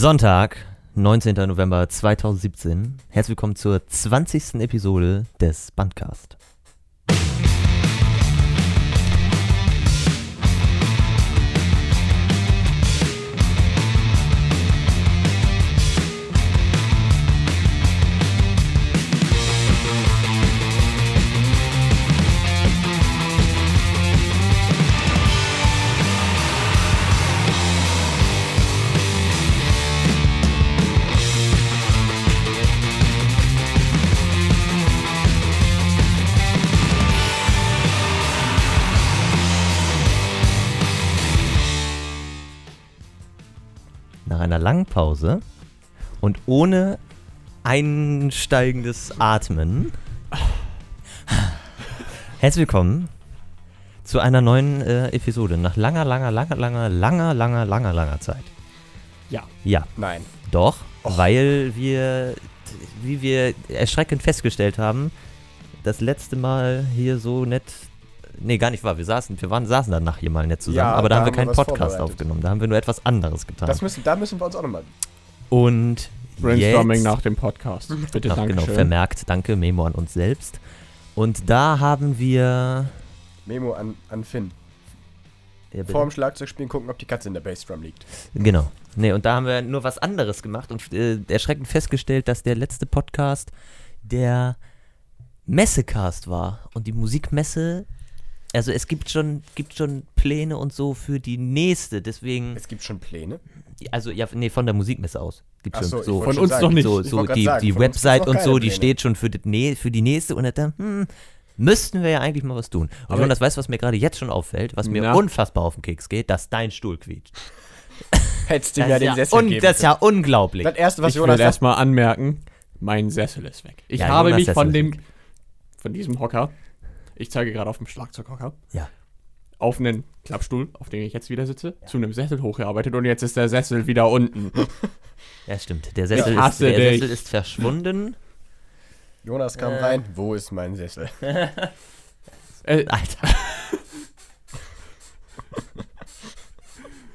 Sonntag, 19. November 2017. Herzlich willkommen zur 20. Episode des Bandcast. Nach einer langen Pause und ohne einsteigendes Atmen. Herzlich willkommen zu einer neuen äh, Episode. Nach langer, langer, langer, langer, langer, langer, langer, langer Zeit. Ja. Ja, Nein. doch, Och. weil wir, wie wir erschreckend festgestellt haben, das letzte Mal hier so nett. Nee, gar nicht wahr. Wir saßen, wir waren, saßen danach hier mal nett zusammen, Ja, aber da, da haben wir keinen Podcast aufgenommen. Da haben wir nur etwas anderes getan. Das müssen, da müssen wir uns auch nochmal. Und Brainstorming jetzt, nach dem Podcast. Bitte, Ach, danke genau, vermerkt, danke, Memo an uns selbst. Und da haben wir. Memo an, an Finn. Ja, bitte. Vor dem Schlagzeugspielen gucken, ob die Katze in der Bassdrum liegt. Genau. Nee, und da haben wir nur was anderes gemacht und äh, erschreckend festgestellt, dass der letzte Podcast der Messecast war. Und die Musikmesse, also es gibt schon, gibt schon Pläne und so für die nächste, deswegen, Es gibt schon Pläne. also ja, nee, von der Musikmesse aus. Gibt Ach schon so, so, Von uns sagen, noch nicht. so, so die, sagen, die Website und so, die Pläne. steht schon für die, für die nächste und dann, hm, müssten wir ja eigentlich mal was tun. Und Aber- Jonas, weißt du, was mir gerade jetzt schon auffällt, was mir Na? unfassbar auf den Keks geht, dass dein Stuhl quietscht. Hättest du mir ist den ja, Sessel un geben das ist ja unglaublich. Das erste, was Ich Jonas will erstmal anmerken, mein Sessel ist weg. Ich Ja, habe Jonas mich von Sessel dem, von diesem Hocker, ich zeige gerade auf dem Schlagzeughocker, Ja. auf einen Klappstuhl, auf dem ich jetzt wieder sitze, zu einem Sessel hochgearbeitet und jetzt ist der Sessel wieder unten. Ja, stimmt. Der Sessel, Ich ist, der dich. Sessel ist verschwunden. Jonas kam Äh. rein. Wo ist mein Sessel? Äh, Alter.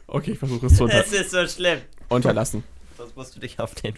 okay, ich versuche es zu unter ist so schlimm. unterlassen. Sonst musst du dich auf den.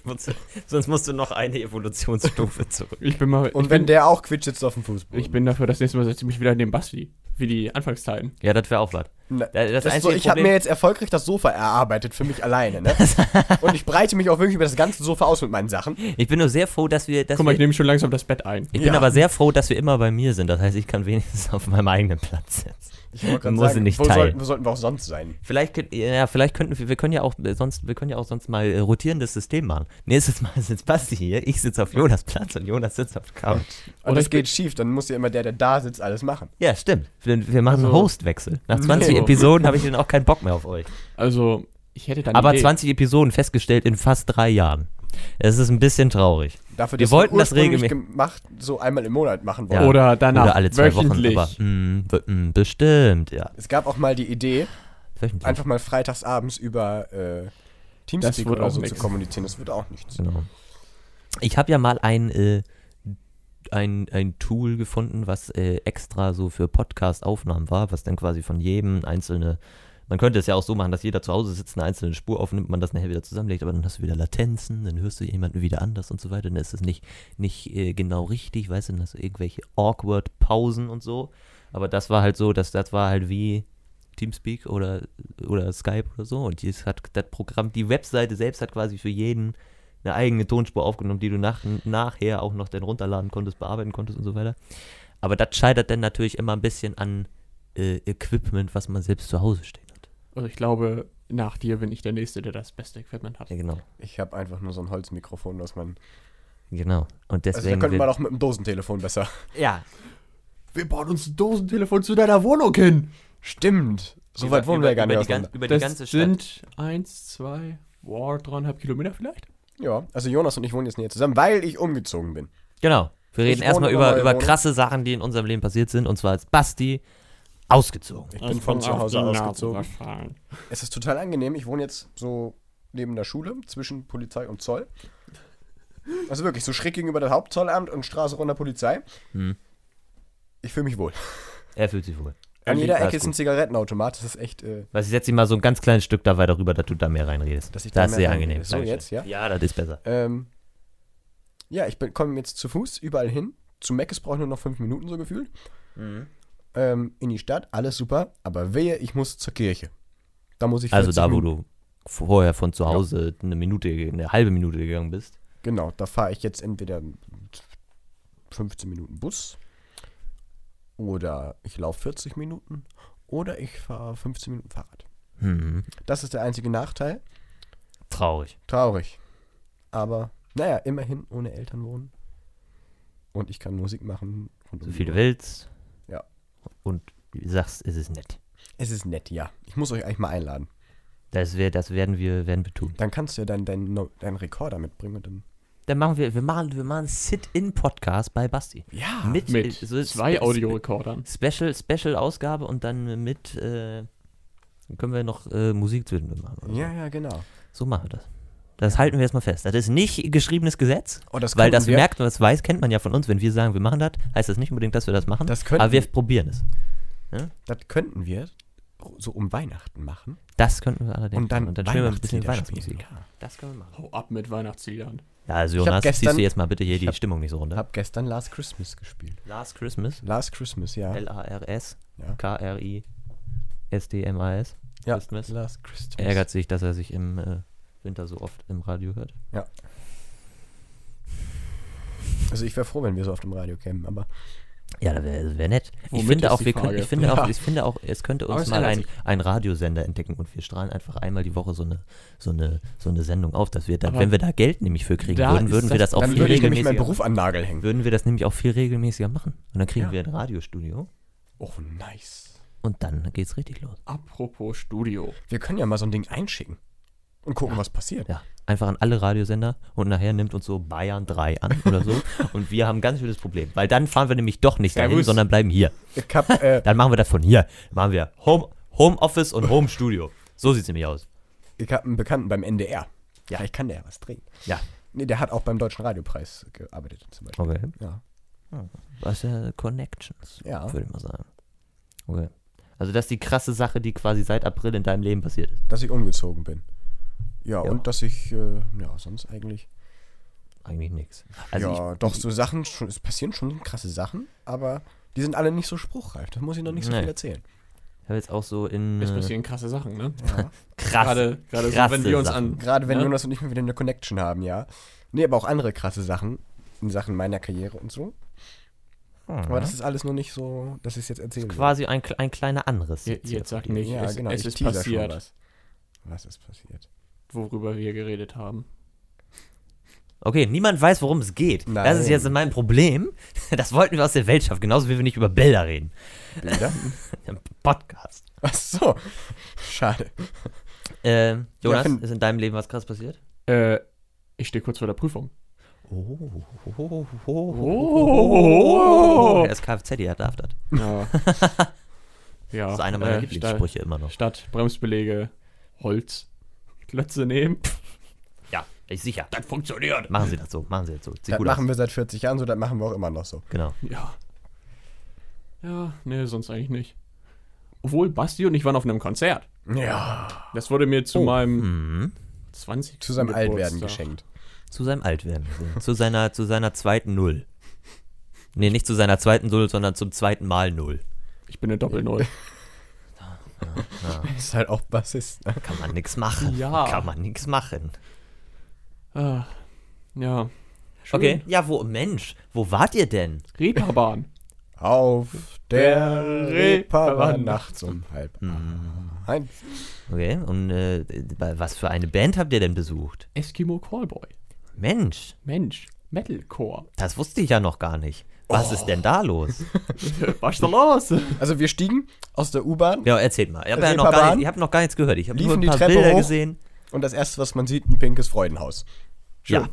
Sonst musst du noch eine Evolutionsstufe zurück. Ich bin mal, Und wenn bin, der auch quitscht, sitzt auf dem Fußboden. ich bin dafür, das nächste Mal setze ich mich wieder in den Basti, wie die Anfangszeiten. Ja, das wäre auch was. Na, Das, das so, ich habe mir jetzt erfolgreich das Sofa erarbeitet für mich alleine, ne? Und ich breite mich auch wirklich über das ganze Sofa aus mit meinen Sachen. Ich bin nur sehr froh, dass wir. Dass Guck mal, ich nehme schon langsam das Bett ein. ich Ja. bin aber sehr froh, dass wir immer bei mir sind. Das heißt, ich kann wenigstens auf meinem eigenen Platz sitzen. Ich wollte Muss sie nicht wo, teilen. sollten, wo sollten wir auch sonst sein? Vielleicht, ja, vielleicht könnten wir, wir können ja auch äh, sonst, wir können ja auch sonst mal äh, rotierendes System machen. Nächstes Mal sitzt Basti hier, ich sitze auf Jonas Platz und Jonas sitzt auf der Couch. Und Oder das geht schief, dann muss ja immer der, der da sitzt, alles machen. Ja, stimmt. Wir, wir machen einen Also- Hostwechsel. Nach 20 Nee. Episoden habe ich dann auch keinen Bock mehr auf euch. Also, ich hätte dann Aber Idee. 20 Episoden festgestellt in fast drei Jahren. Es ist ein bisschen traurig. Dafür, Wir dass wollten das regelmäßig- gemacht, so einmal im Monat machen Ja. wollen. Oder danach, Oder alle zwei wöchentlich. Wochen. Aber, mm, b- mm, bestimmt, ja. Es gab auch mal die Idee, Wöchentlich. einfach mal freitagsabends über äh, Teamspeak oder so nix. zu kommunizieren. Das wird auch nichts. Genau. Ich habe ja mal ein, äh, ein, ein Tool gefunden, was äh, extra so für Podcast-Aufnahmen war, was dann quasi von jedem einzelne. Man könnte es ja auch so machen, dass jeder zu Hause sitzt, eine einzelne Spur aufnimmt, man das nachher wieder zusammenlegt, aber dann hast du wieder Latenzen, dann hörst du jemanden wieder anders und so weiter, dann ist es nicht, nicht äh, genau richtig, weißt du, dann hast du irgendwelche awkward Pausen und so. Aber das war halt so, dass das war halt wie Teamspeak oder, oder Skype oder so. Und das hat das Programm, die Webseite selbst hat quasi für jeden eine eigene Tonspur aufgenommen, die du nach, nachher auch noch dann runterladen konntest, bearbeiten konntest und so weiter. Aber das scheitert dann natürlich immer ein bisschen an äh, Equipment, was man selbst zu Hause stehen hat. Also ich glaube, nach dir bin ich der Nächste, der das beste Equipment hat. Ja, genau. Ich habe einfach nur so ein Holzmikrofon, was man. Genau. Und Also da deswegen. könnte man auch mit dem Dosentelefon besser. ja, Wir bauen uns ein Dosentelefon zu deiner Wohnung hin. Stimmt. So Über- weit wohnen wir über- ja gar über nicht die, gan- auseinander. über die Das ganze Stadt. sind eins, zwei, wow, dreieinhalb Kilometer vielleicht? Ja, also Jonas und ich wohnen jetzt näher zusammen, weil ich umgezogen bin. Genau. Wir Ich reden erstmal über, über krasse Sachen, die in unserem Leben passiert sind. Und zwar ist Basti ausgezogen. Ich bin von zu Hause ausgezogen. Es ist total angenehm. Ich wohne jetzt so neben der Schule, zwischen Polizei und Zoll. Also wirklich, so schräg gegenüber der Hauptzollamt und Straße runter Polizei. Hm. Ich fühle mich wohl. Er fühlt sich wohl. An jeder Ecke ist ein. Zigarettenautomat. Das ist echt. Äh, Was ich setze mal so ein ganz kleines Stück da weiter rüber, dass du da mehr reinredest. Dass ich da das ist sehr angenehm. So, jetzt, ja? Ja, das ist besser. ähm, ja, ich komme jetzt zu Fuß überall hin. Zu Meckes brauche ich nur noch fünf Minuten so gefühlt. Ähm, in die Stadt, alles super. Aber wehe, ich muss zur Kirche. Da muss ich Also 40 da, wo du vorher von zu Hause eine Minute, eine halbe Minute gegangen bist. Genau, da fahre ich jetzt entweder 15 Minuten Bus oder ich laufe 40 Minuten oder ich fahre 15 Minuten Fahrrad. Hm. Das ist der einzige Nachteil. Traurig. Traurig. Aber naja, immerhin ohne Eltern wohnen. Und ich kann Musik machen. um So viel du willst. Ja. Und du sagst, es ist nett. Es ist nett, ja. Ich muss euch eigentlich mal einladen. Das, wär, das werden wir werden wir tun. Dann kannst du ja deinen dein, deinen Rekorder mitbringen. Und dann Dann machen wir, wir machen, wir machen einen Sit-In-Podcast bei Basti. ja. Mit, Mit äh, so zwei Audiorekordern. Special, Special-Ausgabe und dann mit, äh, dann können wir noch äh, Musik zwischendurch machen. oder. Ja, ja, genau. So machen wir das. Das halten wir jetzt mal fest. Das ist nicht geschriebenes Gesetz, Oh, das weil das wir, merkt, das weiß, kennt man ja von uns. Wenn wir sagen, wir machen das, heißt das nicht unbedingt, dass wir das machen. Das aber wir probieren es. Das könnten wir so um Weihnachten machen. Das könnten wir allerdings Und dann, machen. Und dann spielen wir ein bisschen Weihnachtsmusik. spielen. Ja. Das können wir machen. Hau ab mit Weihnachtsliedern. Ja, also Ich Jonas, ziehst gestern- du jetzt mal bitte hier ich die hab- Stimmung nicht so runter. Hab gestern Last Christmas gespielt. Last Christmas. Last Christmas, ja. L-A-R-S. Ja. K-R-I-S-D-M-A-S. ja. Christmas. Last Christmas. Er ärgert sich, dass er sich im äh, Winter so oft im Radio hört. Also ich wäre froh, wenn wir so auf dem Radio kämen, aber Ja, das wäre wär nett. Ich finde, auch, wir können, ich, finde auch, Ja. ich finde auch, es könnte uns mal ein, ein Radiosender entdecken und wir strahlen einfach einmal die Woche so eine, so eine, so eine Sendung auf, dass wir dann, Aber wenn wir da Geld nämlich für kriegen würden, würden wir das- das auch dann viel würde regelmäßiger Beruf an Nagel hängen. würden wir das nämlich auch viel regelmäßiger machen. Und dann kriegen Ja. wir ein Radiostudio Oh, nice. und dann geht's richtig los. Apropos Studio. Wir können ja mal so ein Ding einschicken und gucken, was passiert. Ja, einfach an alle Radiosender und nachher nimmt uns so Bayern 3 an oder so und wir haben ein ganz schönes Problem, weil dann fahren wir nämlich doch nicht dahin, sondern bleiben hier. Hab, äh, Dann machen wir das von hier. Machen wir Home, Home Office und Home Studio. So sieht's nämlich aus. ich hab einen Bekannten beim NDR. Ja. Vielleicht kann der ja was drehen. Ja. Nee, der hat auch beim Deutschen Radiopreis gearbeitet zum Beispiel. Okay. Ja. Was ja Connections, Ja. würde ich mal sagen. Okay. Also das ist die krasse Sache, die quasi seit April in deinem Leben passiert ist. Dass ich umgezogen bin. Ja, Ja. und dass ich, äh, ja, sonst eigentlich. Eigentlich nichts. Also ja, doch, so Sachen, schon, es passieren schon krasse Sachen, aber die sind alle nicht so spruchreif. Da muss ich noch nicht so Nee. viel erzählen. ich habe jetzt auch so in Es äh, passieren krasse Sachen, ne? Ja. krass. Gerade, gerade so, wenn wir uns Sachen. an. Gerade wenn Ja. Jonas und ich mal wieder eine Connection haben, ja. Nee, aber auch andere krasse Sachen in Sachen meiner Karriere und so. Aber das ist alles noch nicht so, dass ich es jetzt erzählen will. quasi ein, kle- ein kleiner anderes. Je- jetzt Jetzt sag nicht, Ja, es, genau. es ich ist passiert, was. Was ist passiert? Worüber wir geredet haben. Okay, niemand weiß, worum es geht. Das Nein. ist jetzt mein Problem. Das wollten wir aus der Welt schaffen, genauso wie wir nicht über Bilder reden. Bilder? Im Podcast. Ach so. Schade. Äh, Jonas, find- ist in deinem Leben was krass passiert? Äh, ich stehe kurz vor der Prüfung. Oh, Oh. Er ist Kfz, er darf das. Ja. ja. Das ist einer meiner äh, Lieblingssprüche immer noch. Statt, statt Bremsbeläge Holz. Klötze nehmen. Ja, ich sicher. Das funktioniert. Machen Sie das so, machen Sie das so. Sieht Das gut machen aus. wir seit 40 Jahren so, das machen wir auch immer noch so. Genau. Ja. Ja, nee, sonst eigentlich nicht. Obwohl, Basti und ich waren auf einem Konzert. Ja. Das wurde mir zu Oh. meinem Mhm. 20. Zu seinem Geburtstag. Altwerden geschenkt. Zu seinem Altwerden. zu, seiner, zu seiner zweiten Null. Nee, nicht zu seiner zweiten Null, sondern zum zweiten Mal Null. Ich bin eine Doppel-Null. Ist halt auch Bassist. Ne? Kann man nix machen. Ja. Kann man nix machen. ah, ja. Schön. Okay. Ja, wo, Mensch, wo wart ihr denn? Reeperbahn. Auf der Reeperbahn Reeperbahn. nachts um halb eins. Okay, und äh, was für eine Band habt ihr denn besucht? Eskimo Callboy. Mensch, Mensch, Metalcore. das wusste ich ja noch gar nicht. Was ist denn da los? Was ist da los? Also wir stiegen aus der U-Bahn Ja, erzählt mal. Ich habe ja noch gar, nicht, ich hab noch gar nichts gehört. Ich habe nur ein die paar Treppe Bilder hoch? gesehen. und das erste, was man sieht, ein pinkes Freudenhaus. Schön. Ja.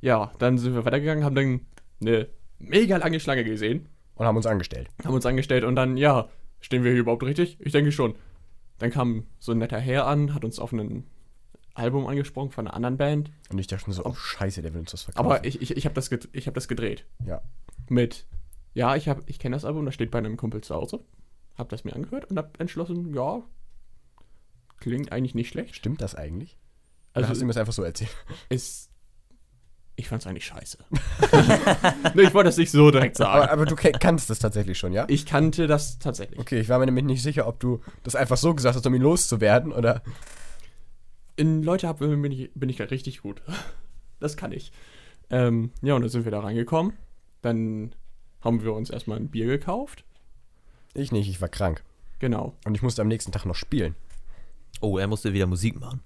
Ja, dann sind wir weitergegangen, haben dann eine mega lange Schlange gesehen, Und haben uns angestellt. haben uns angestellt und dann, ja, stehen wir hier überhaupt richtig? Ich denke schon. Dann kam so ein netter Herr an, hat uns auf ein Album angesprochen von einer anderen Band. Und ich dachte schon so, oh scheiße, der will uns das verkaufen. Aber ich, ich, ich habe das, ich hab das gedreht. ja. Mit Ja, ich, hab- ich kenne das Album, das steht bei einem Kumpel zu Hause. Hab das mir angehört und hab entschlossen, ja, klingt eigentlich nicht schlecht. Stimmt das eigentlich? Also hast Also du mir das einfach so erzählt? ist. Ich fand's eigentlich scheiße. ich wollte das nicht so direkt Aber, sagen. aber du ke- kannst das tatsächlich schon, ja? Ich kannte das tatsächlich. Okay, ich war mir nämlich nicht sicher, ob du das einfach so gesagt hast, um ihn loszuwerden oder. In Leute hab, bin ich, bin ich richtig gut. Das kann ich. Ähm, ja, und dann sind wir da reingekommen. Dann haben wir uns erstmal ein Bier gekauft. Ich nicht, ich war krank. Genau. Und ich musste am nächsten Tag noch spielen. Oh, er musste wieder Musik machen.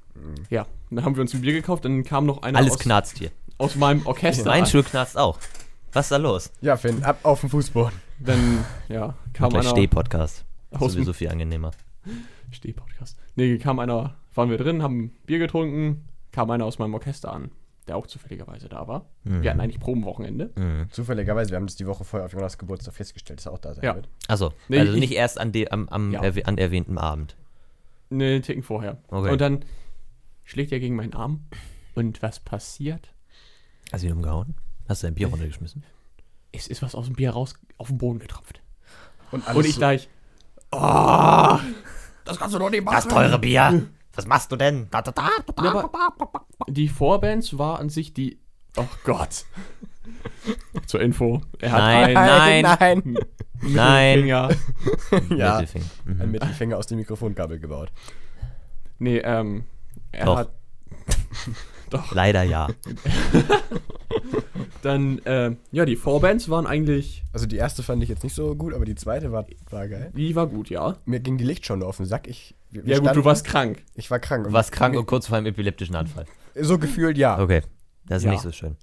Ja, dann haben wir uns ein Bier gekauft. Dann kam noch einer Alles aus, knarzt hier. aus meinem Orchester. Mein Stuhl knarzt auch. Was ist da los? Ja, Finn, ab auf den Fußboden. Dann, ja, kam Gleich einer Steh-Podcast. aus dem Sowieso viel angenehmer. Steh-Podcast. Nee, kam einer, waren wir drin, haben Bier getrunken, kam einer aus meinem Orchester an, der auch zufälligerweise da war. Mhm. Wir hatten eigentlich Probenwochenende. Mhm. Zufälligerweise, wir haben das die Woche vorher auf Jonas Geburtstag festgestellt, dass er auch da sein Ja. wird. Achso, Nee, also ich- nicht erst an, de, am, am Ja. erwäh- an erwähnten Abend. Ne, einen Ticken vorher. Okay. Und dann schlägt er gegen meinen Arm. Und was passiert? Hast du ihn umgehauen? Hast du ein Bier runtergeschmissen? Es ist was aus dem Bier raus auf den Boden getropft. Und, Und ich so- gleich, oh, das kannst du doch nicht machen. Das teure Bier! Was machst du denn? Da, da, da, da. Ja, aber die Vorbands war an sich die, oh Gott. Zur Info. Er hat Nein, einen nein, nein. nein. Ja, Mittelfinger. ein Mhm. Mittelfinger aus dem Mikrofonkabel gebaut. Nee, ähm, er Doch. hat doch Leider ja. dann, ähm, ja, die Vorbands waren eigentlich, Also die erste fand ich jetzt nicht so gut, aber die zweite war, war geil. die war gut, ja. Mir ging die Lichtshow nur auf den Sack. Ich, wir, wir Ja gut, standen- du warst krank. Ich war krank. Du warst krank und kurz vor einem epileptischen Anfall. So gefühlt ja. Okay, das ist Ja. nicht so schön.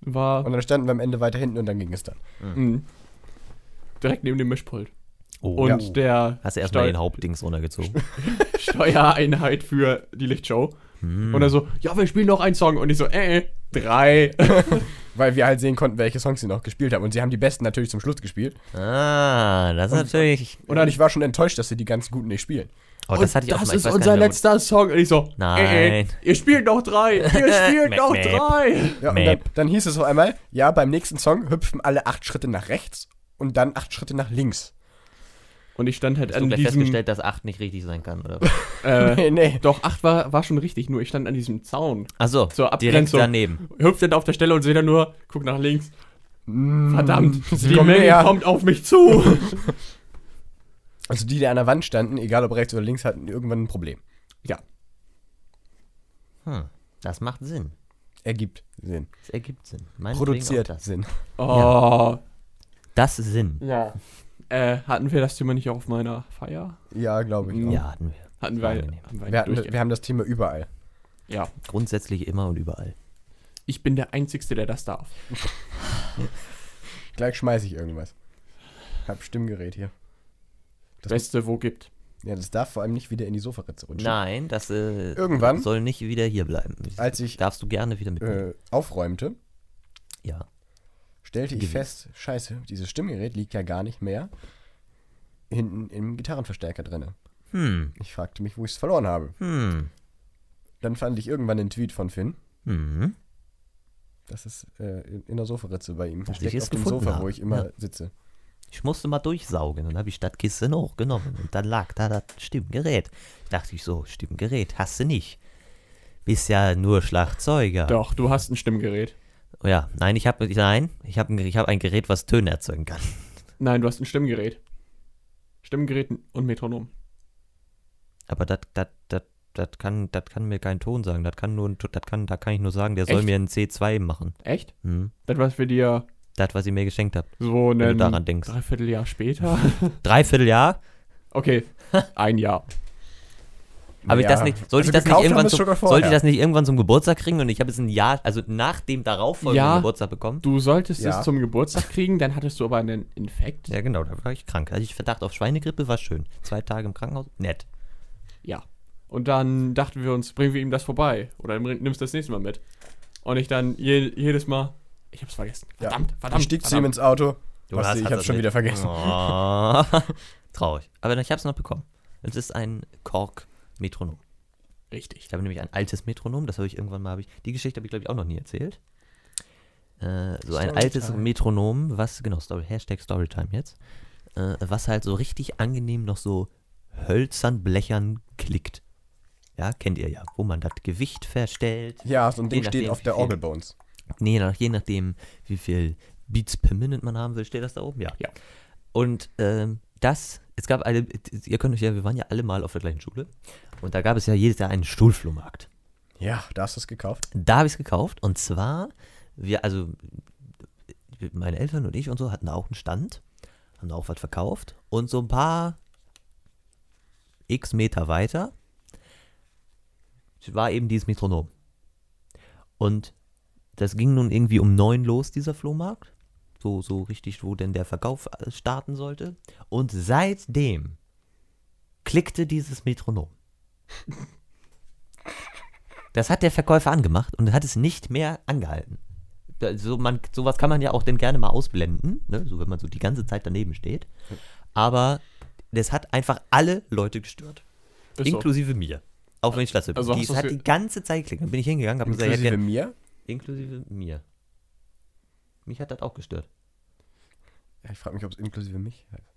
War Und dann standen wir am Ende weiter hinten und dann ging es dann. mh, direkt neben dem Mischpult. Oh. Und Ja. der Hast du erstmal Steu- den Hauptdings runtergezogen? Steuereinheit für die Lichtshow. Hm. Und er so, ja, wir spielen noch einen Song. Und ich so, äh, äh, drei. Weil wir halt sehen konnten, welche Songs sie noch gespielt haben. Und sie haben die besten natürlich zum Schluss gespielt. Ah, das ist natürlich. Und dann, ich war schon enttäuscht, dass sie die ganzen guten nicht spielen. Oh, das Und hatte ich auch das mal. Ist unser letzter Song. Und ich so, Nein. Äh, äh, ihr spielt noch drei. Ihr spielt noch drei. Ja, und dann, dann hieß es auf einmal, ja, beim nächsten Song hüpfen alle acht Schritte nach rechts und dann acht Schritte nach links. Und ich stand halt Hast du an gleich diesem, festgestellt, dass 8 nicht richtig sein kann, oder? äh, nee, nee. doch, acht war, war schon richtig, nur ich stand an diesem Zaun. Achso, Zur direkt Abgrenzung. daneben. Hüpft dann auf der Stelle und sehe dann nur, guck nach links. Verdammt, sie die Menge kommt auf mich zu. Also die, die an der Wand standen, egal ob rechts oder links, hatten irgendwann ein Problem. ja, Hm, das macht Sinn. Ergibt Sinn. Das ergibt Sinn. Meinetwegen Produziert Das. Sinn. oh, das ist Sinn. ja. Äh, hatten wir das Thema nicht auch auf meiner Feier? Ja, glaube ich. auch. Ja, hatten wir. Hatten wir, haben wir, Wir, hatten, wir haben das Thema überall. Ja, Grundsätzlich immer und überall. ich bin der Einzige, der das darf. Gleich schmeiße ich irgendwas. Hab Stimmgerät hier. Das- Beste, wo gibt. Ja, das darf vor allem nicht wieder in die Sofaritze rutschen. Nein, das äh, Irgendwann? soll nicht wieder hier bleiben. Als ich Darfst du gerne wieder mitnehmen. äh, aufräumte, ja. Stellte ich fest, scheiße, dieses Stimmgerät liegt ja gar nicht mehr hinten im Gitarrenverstärker drinne. Hm, Ich fragte mich, wo ich es verloren habe. hm, Dann fand ich irgendwann einen Tweet von Finn. hm. Das ist äh, in, der Sofaritze bei ihm. Dass Steckt ich es auf dem Sofa, habe. wo ich immer Ja. sitze. Ich musste mal durchsaugen und habe ich das Kissen hochgenommen und dann lag da das Stimmgerät. Dachte ich so, Stimmgerät hast du nicht. Bist ja nur Schlagzeuger. Doch, du hast ein Stimmgerät. Oh ja, nein, ich habe nein, ich habe ein, ich hab ein Gerät, was Töne erzeugen kann. Nein, du hast ein Stimmgerät. Stimmgerät und Metronom. Aber das das kann das kann mir keinen Ton sagen. Das kann nur das kann da kann ich nur sagen, der soll Echt? mir ein C2 machen. Echt? Hm. Das, was wir dir Das, was ihr mir geschenkt habt. so Wenn du daran denkst. Dreivierteljahr später. Dreiviertel Jahr? Okay, ein Jahr. Habe ich Ja. das nicht, sollte Also ich das nicht irgendwann es zum, sollte ich das nicht irgendwann zum Geburtstag kriegen und ich habe es ein Jahr, also nach dem darauffolgenden Ja. Geburtstag bekommen? Du solltest Ja. es zum Geburtstag kriegen, dann hattest du aber einen Infekt. Ja, genau, da war ich krank. Also ich Verdacht auf Schweinegrippe war schön. Zwei Tage im Krankenhaus, nett. Ja. Und dann dachten wir uns, bringen wir ihm das vorbei. Oder nimmst das nächste Mal mit. Und ich dann je, jedes Mal, ich hab's vergessen. Ja. Verdammt, Dann verdammt. stieg zu ihm ins Auto. Jonas ich hab's schon mit. wieder vergessen. Oh, traurig. Aber ich habe es noch bekommen. Es ist ein Kork-Metronom. Richtig. Ich habe nämlich ein altes Metronom, das habe ich irgendwann mal, hab ich, die Geschichte habe ich glaube ich auch noch nie erzählt. äh, so ein altes Metronom, was, genau, Story, Hashtag Storytime jetzt, äh, was halt so richtig angenehm noch so hölzern, blechern klickt. Ja, kennt ihr ja, wo man das Gewicht verstellt. Ja, so ein Ding steht auf der Orgel bei uns. Nee, nach, je nachdem, wie viel Beats per Minute man haben will, steht das da oben, ja. Ja. Und ähm, das, es gab eine, ihr könnt euch ja, wir waren ja alle mal auf der gleichen Schule. Und da gab es ja jedes Jahr einen Stuhlflohmarkt. Ja, da hast du es gekauft. Da habe ich es gekauft. Und zwar, wir, also meine Eltern und ich und so hatten auch einen Stand, haben da auch was verkauft. Und so ein paar x Meter weiter war eben dieses Metronom. Und das ging nun irgendwie um neun los, dieser Flohmarkt. So, so richtig, wo denn der Verkauf äh, starten sollte. Und seitdem klickte dieses Metronom. Das hat der Verkäufer angemacht und hat es nicht mehr angehalten. So man, sowas kann man ja auch dann gerne mal ausblenden, ne? so wenn man so die ganze Zeit daneben steht. Aber das hat einfach alle Leute gestört. Ist so. inklusive mir. Auch wenn ich das Also Die hat die ganze Zeit geklickt. Dann bin ich hingegangen, habe gesagt, Inklusive mir. inklusive mir. Mich hat das auch gestört. Ja, ich frage mich, ob es inklusive mich heißt.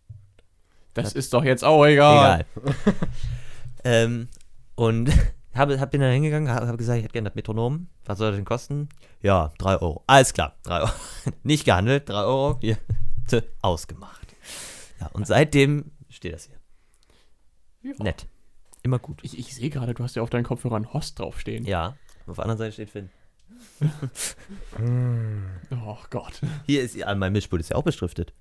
Das ist doch jetzt auch egal. Egal. ähm, und habe, hab bin dann hingegangen, habe hab gesagt, ich hätte gerne das Metronom. Was soll das denn kosten? Ja, 3 Euro. Alles klar, 3 Euro. Nicht gehandelt, 3 Euro. Hier, ausgemacht. Ja, und seitdem steht das hier. Ja. Nett. Immer gut. Ich, ich sehe gerade, du hast ja auf deinen Kopfhörern Host draufstehen. Ja. Auf der anderen Seite steht Finn. Oh Gott. Hier ist an meinem Mischpult ist ja auch beschriftet.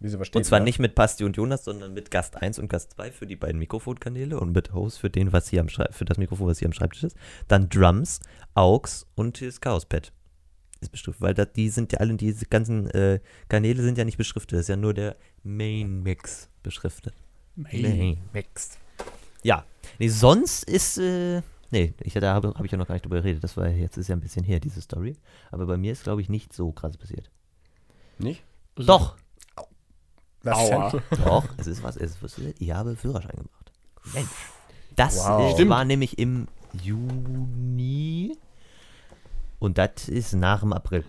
Wieso, Und zwar da? nicht mit Basti und Jonas, sondern mit Gast 1 und Gast 2 für die beiden Mikrofonkanäle und mit Host für den, was hier am Schrei- für das Mikrofon, was hier am Schreibtisch ist. Dann Drums, Aux und das Chaospad. Ist beschriftet, weil das, die sind ja alle, diese ganzen äh, Kanäle sind ja nicht beschriftet. Das ist ja nur der Main Mix beschriftet. Main Mix. Ja. Nee, sonst ist, äh, nee, ich, da habe hab ich ja noch gar nicht drüber geredet. Das war jetzt ist ja ein bisschen her, diese Story. Aber bei mir ist, glaube ich, nicht so krass passiert. Nicht? Doch, Was Aua. denn? Doch, es ist was, es ist was. Ich habe Führerschein gemacht. Mensch. Das Wow. war nämlich im Juni und das ist nach dem April.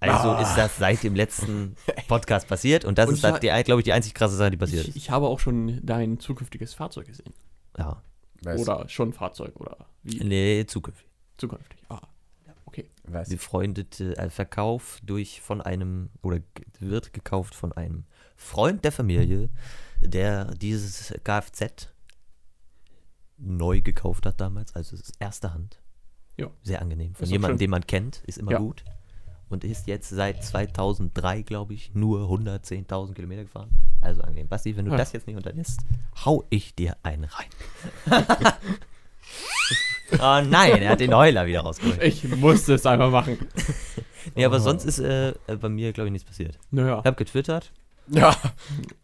Also Ah. ist das seit dem letzten Podcast passiert und das Und ist, das, glaube ich, die einzig krasse Sache, die passiert Ich, ist. ich habe auch schon dein zukünftiges Fahrzeug gesehen. Ja. Was? Oder schon Fahrzeug oder wie? Nee, zukünftig. Zukünftig. Ah. Okay. Was? Befreundete äh, Verkauf durch von einem oder wird gekauft von einem Freund der Familie, der dieses Kfz neu gekauft hat damals, also es ist erste Hand. Ja. Sehr angenehm. Von jemandem, den man kennt, ist immer Ja. gut. Und ist jetzt seit 2003, glaube ich, nur 110.000 Kilometer gefahren. Also angenehm. Basti, wenn du Ja. das jetzt nicht unterlässt, hau ich dir einen rein. oh nein, er hat den Heuler wieder rausgeholt. Ich musste es einfach machen. Nee, aber sonst ist äh, äh, bei mir, glaube ich, nichts passiert. Naja. Ich habe getwittert. Ja.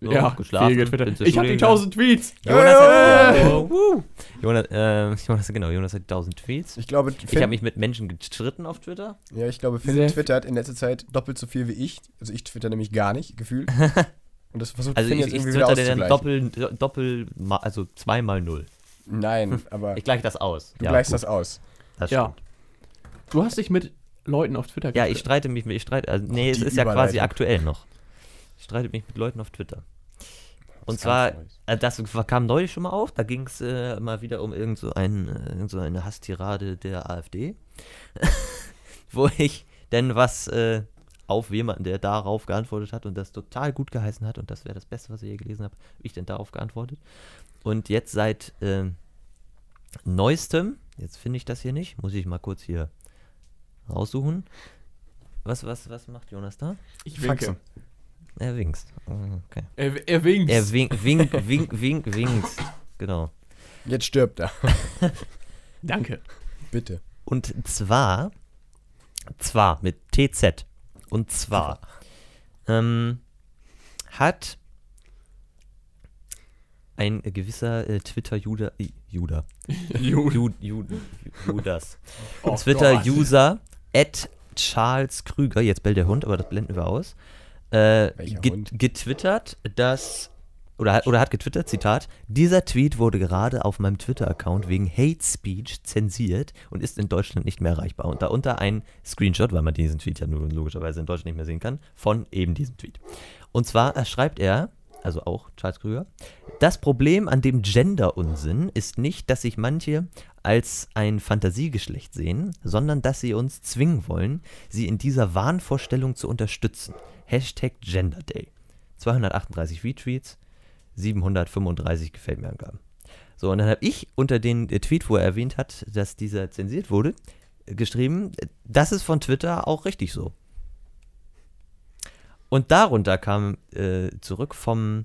So, ja, geschlafen, Ich habe die 1000 Tweets. Jonas hat, Äh. ja, wuh. Jonas, äh, Jonas, genau, Jonas hat 1000 Tweets. Ich glaube, Ich Finn, habe mich mit Menschen gestritten auf Twitter. ja, ich glaube, Finn Sehr- twittert in letzter Zeit doppelt so viel wie ich. Also ich twitter nämlich gar nicht, gefühlt. Und das versucht Also Finn ich, jetzt ich irgendwie wieder twitterte dann doppel, doppel, also zweimal null. Nein, aber Ich gleiche das aus. du gleichst gut, das aus. das Ja. stimmt. Du hast dich mit Leuten auf Twitter Ja, ich gestritten. streite mich mit, ich streite, also, nee, es die ist ja quasi aktuell noch. Ich streite mich mit Leuten auf Twitter. Und Das zwar, kann ich äh, das kam neulich schon mal auf, da ging es äh, mal wieder um irgend so, ein, äh, irgend so eine Hasstirade der AfD, wo ich denn was äh, auf jemanden, der darauf geantwortet hat und das total gut geheißen hat und das wäre das Beste, was ich je gelesen habe, hab ich denn darauf geantwortet. Und jetzt seit äh, neuestem, jetzt finde ich das hier nicht, muss ich mal kurz hier raussuchen. Was, was, was macht Jonas da? Ich winke. Er winkt. Okay. Er, er winkt. Er winkt, wink, wink, wink, winkt. Genau. Jetzt stirbt er. Danke. Bitte. Und zwar, zwar mit TZ. Und zwar ähm, hat ein gewisser äh, Twitter-Juda, äh, Juda, Ju- Ju, Ju, Judas, Oh. Twitter-User at Charles Krüger, jetzt bellt der Hund, aber das blenden wir aus, äh, get, getwittert, dass oder, hat- oder hat getwittert, Zitat, dieser Tweet wurde gerade auf meinem Twitter-Account wegen Hate Speech zensiert und ist in Deutschland nicht mehr erreichbar. Und darunter ein Screenshot, weil man diesen Tweet ja nur logischerweise in Deutschland nicht mehr sehen kann, von eben diesem Tweet. Und zwar äh, schreibt er, also auch Charles Krüger, das Problem an dem Gender-Unsinn ist nicht, dass sich manche als ein Fantasiegeschlecht sehen, sondern dass sie uns zwingen wollen, sie in dieser Wahnvorstellung zu unterstützen. Hashtag Gender Day. 238 Retweets, 735 gefällt mir Angaben. So, und dann habe ich unter den äh, Tweet, wo er erwähnt hat, dass dieser zensiert wurde, geschrieben, das ist von Twitter auch richtig so. Und darunter kam äh, zurück vom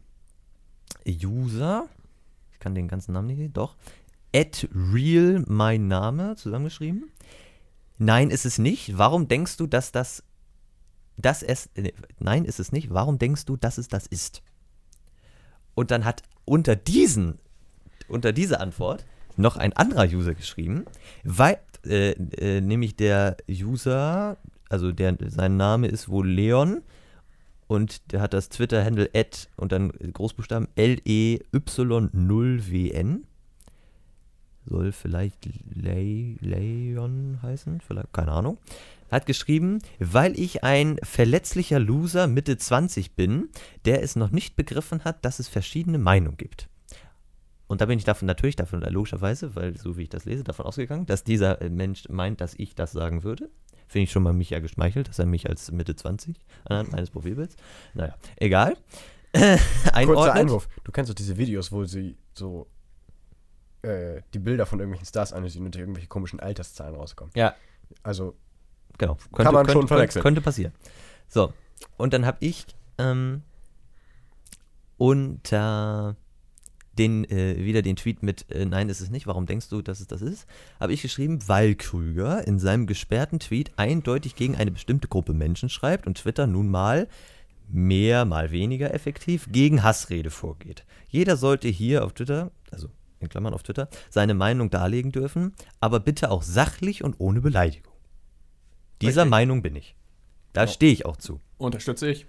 User, ich kann den ganzen Namen nicht sehen, doch, at real mein Name zusammengeschrieben. Nein, ist es nicht. Warum denkst du, dass das, dass es, äh, nein, ist es nicht. Warum denkst du, dass es das ist? Und dann hat unter diesen, unter dieser Antwort noch ein anderer User geschrieben, weil, äh, äh, nämlich der User, also der, sein Name ist wohl Leon und der hat das Twitter-Handle at und dann Großbuchstaben E L-E-Y-0-W-N. Soll vielleicht Le Leon heißen? Vielleicht, keine Ahnung. Hat geschrieben, weil ich ein verletzlicher Loser Mitte 20 bin, der es noch nicht begriffen hat, dass es verschiedene Meinungen gibt. Und da bin ich davon natürlich davon logischerweise, weil so wie ich das lese, davon ausgegangen, dass dieser äh, Mensch meint, dass ich das sagen würde. Finde ich schon mal mich ja geschmeichelt, dass er mich als Mitte 20 anhand meines Profilbilds. Naja, egal. Kurzer. Einwurf. Du kennst doch diese Videos, wo sie so äh, die Bilder von irgendwelchen Stars analysieren und irgendwelche komischen Alterszahlen rauskommen. Ja, Also, genau. Kann man schon könnte, verwechseln. Könnte passieren. So, und dann habe ich ähm, unter den, äh, wieder den Tweet mit äh, Nein, ist es nicht, warum denkst du, dass es das ist, habe ich geschrieben, weil Krüger in seinem gesperrten Tweet eindeutig gegen eine bestimmte Gruppe Menschen schreibt und Twitter nun mal mehr, mal weniger effektiv gegen Hassrede vorgeht. Jeder sollte hier auf Twitter, also in Klammern auf Twitter, seine Meinung darlegen dürfen, aber bitte auch sachlich und ohne Beleidigung. Dieser Richtig. Meinung bin ich. Da stehe ich auch zu. Unterstütze ich.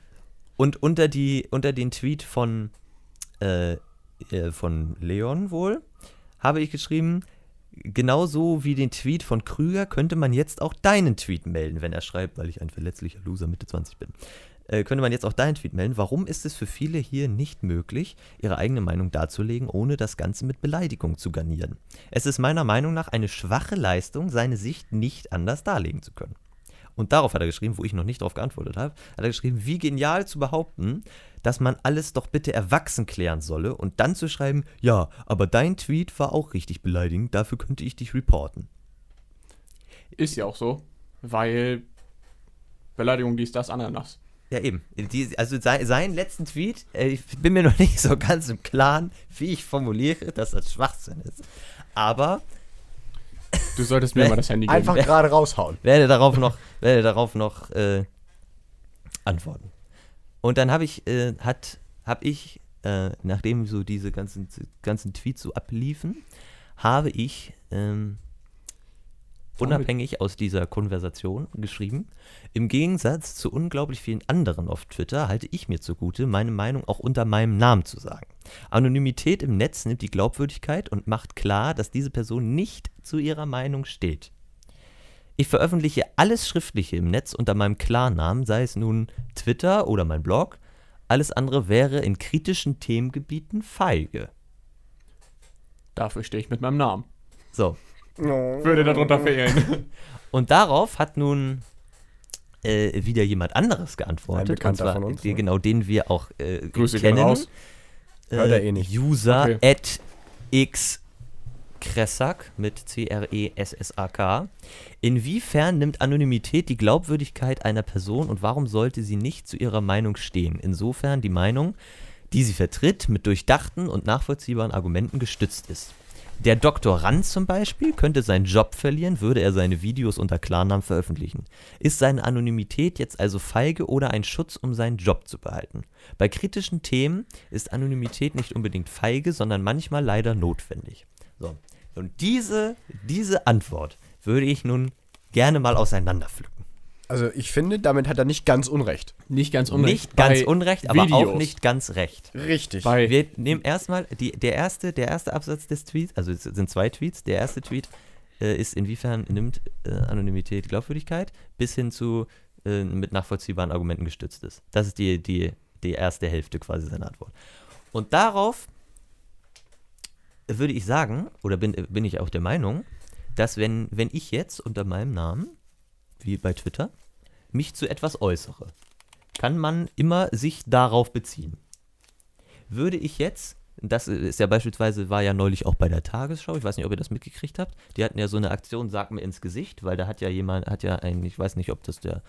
Und unter, die, unter den Tweet von, äh, äh, von Leon wohl habe ich geschrieben, genauso wie den Tweet von Krüger könnte man jetzt auch deinen Tweet melden, wenn er schreibt, weil ich ein verletzlicher Loser Mitte 20 bin. Äh, könnte man jetzt auch deinen Tweet melden. Warum ist es für viele hier nicht möglich, ihre eigene Meinung darzulegen, ohne das Ganze mit Beleidigung zu garnieren? Es ist meiner Meinung nach eine schwache Leistung, seine Sicht nicht anders darlegen zu können. Und darauf hat er geschrieben, wo ich noch nicht darauf geantwortet habe, hat er geschrieben, wie genial zu behaupten, dass man alles doch bitte erwachsen klären solle und dann zu schreiben, ja, aber dein Tweet war auch richtig beleidigend, dafür könnte ich dich reporten. Ist ja auch so, weil Beleidigung dies, das, Ananas. Ja, eben. Die, also sein, seinen letzten Tweet, äh, ich bin mir noch nicht so ganz im Klaren, wie ich formuliere, dass das Schwachsinn ist. Aber Du solltest mir mal das Handy geben. einfach gerade raushauen. werde darauf noch, werde darauf noch äh, antworten. Und dann habe ich, äh, hat, habe ich, äh, nachdem so diese ganzen, ganzen Tweets so abliefen, habe ich ähm, unabhängig aus dieser Konversation geschrieben. Im Gegensatz zu unglaublich vielen anderen auf Twitter halte ich mir zugute, meine Meinung auch unter meinem Namen zu sagen. Anonymität im Netz nimmt die Glaubwürdigkeit und macht klar, dass diese Person nicht zu ihrer Meinung steht. Ich veröffentliche alles Schriftliche im Netz unter meinem Klarnamen, sei es nun Twitter oder mein Blog. Alles andere wäre in kritischen Themengebieten feige. Dafür stehe ich mit meinem Namen. So, Würde darunter fehlen. Und darauf hat nun äh, wieder jemand anderes Ein geantwortet. Bekannter und zwar, von uns, die, ne? genau den wir auch äh, Grüße kennen. raus. Hört er eh nicht. User Okay. at x Kressak mit C-R-E-S-S-A-K. Inwiefern nimmt Anonymität die Glaubwürdigkeit einer Person und warum sollte sie nicht zu ihrer Meinung stehen? Insofern die Meinung, die sie vertritt, mit durchdachten und nachvollziehbaren Argumenten gestützt ist. Der Doktorand zum Beispiel könnte seinen Job verlieren, würde er seine Videos unter Klarnamen veröffentlichen. Ist seine Anonymität jetzt also feige oder ein Schutz, um seinen Job zu behalten? Bei kritischen Themen ist Anonymität nicht unbedingt feige, sondern manchmal leider notwendig. So. Und diese, diese Antwort würde ich nun gerne mal auseinanderpflücken. Also ich finde, damit hat er nicht ganz unrecht. Nicht ganz unrecht. Nicht ganz Bei unrecht, aber auch Videos. nicht ganz recht. Richtig. Bei Wir nehmen erstmal die, der, erste, der erste Absatz des Tweets, also es sind zwei Tweets. Der erste Tweet äh, ist, inwiefern nimmt äh, Anonymität Glaubwürdigkeit, bis hin zu äh, mit nachvollziehbaren Argumenten gestützt ist. Das ist die, die, die erste Hälfte quasi seiner Antwort. Und darauf würde ich sagen, oder bin, bin ich auch der Meinung, dass wenn, wenn ich jetzt unter meinem Namen, wie bei Twitter, mich zu etwas äußere, kann man immer sich darauf beziehen. Würde ich jetzt, das ist ja beispielsweise, war ja neulich auch bei der Tagesschau, ich weiß nicht, ob ihr das mitgekriegt habt, die hatten ja so eine Aktion, sag mir ins Gesicht, weil da hat ja jemand, hat ja ein, ich weiß nicht, ob das der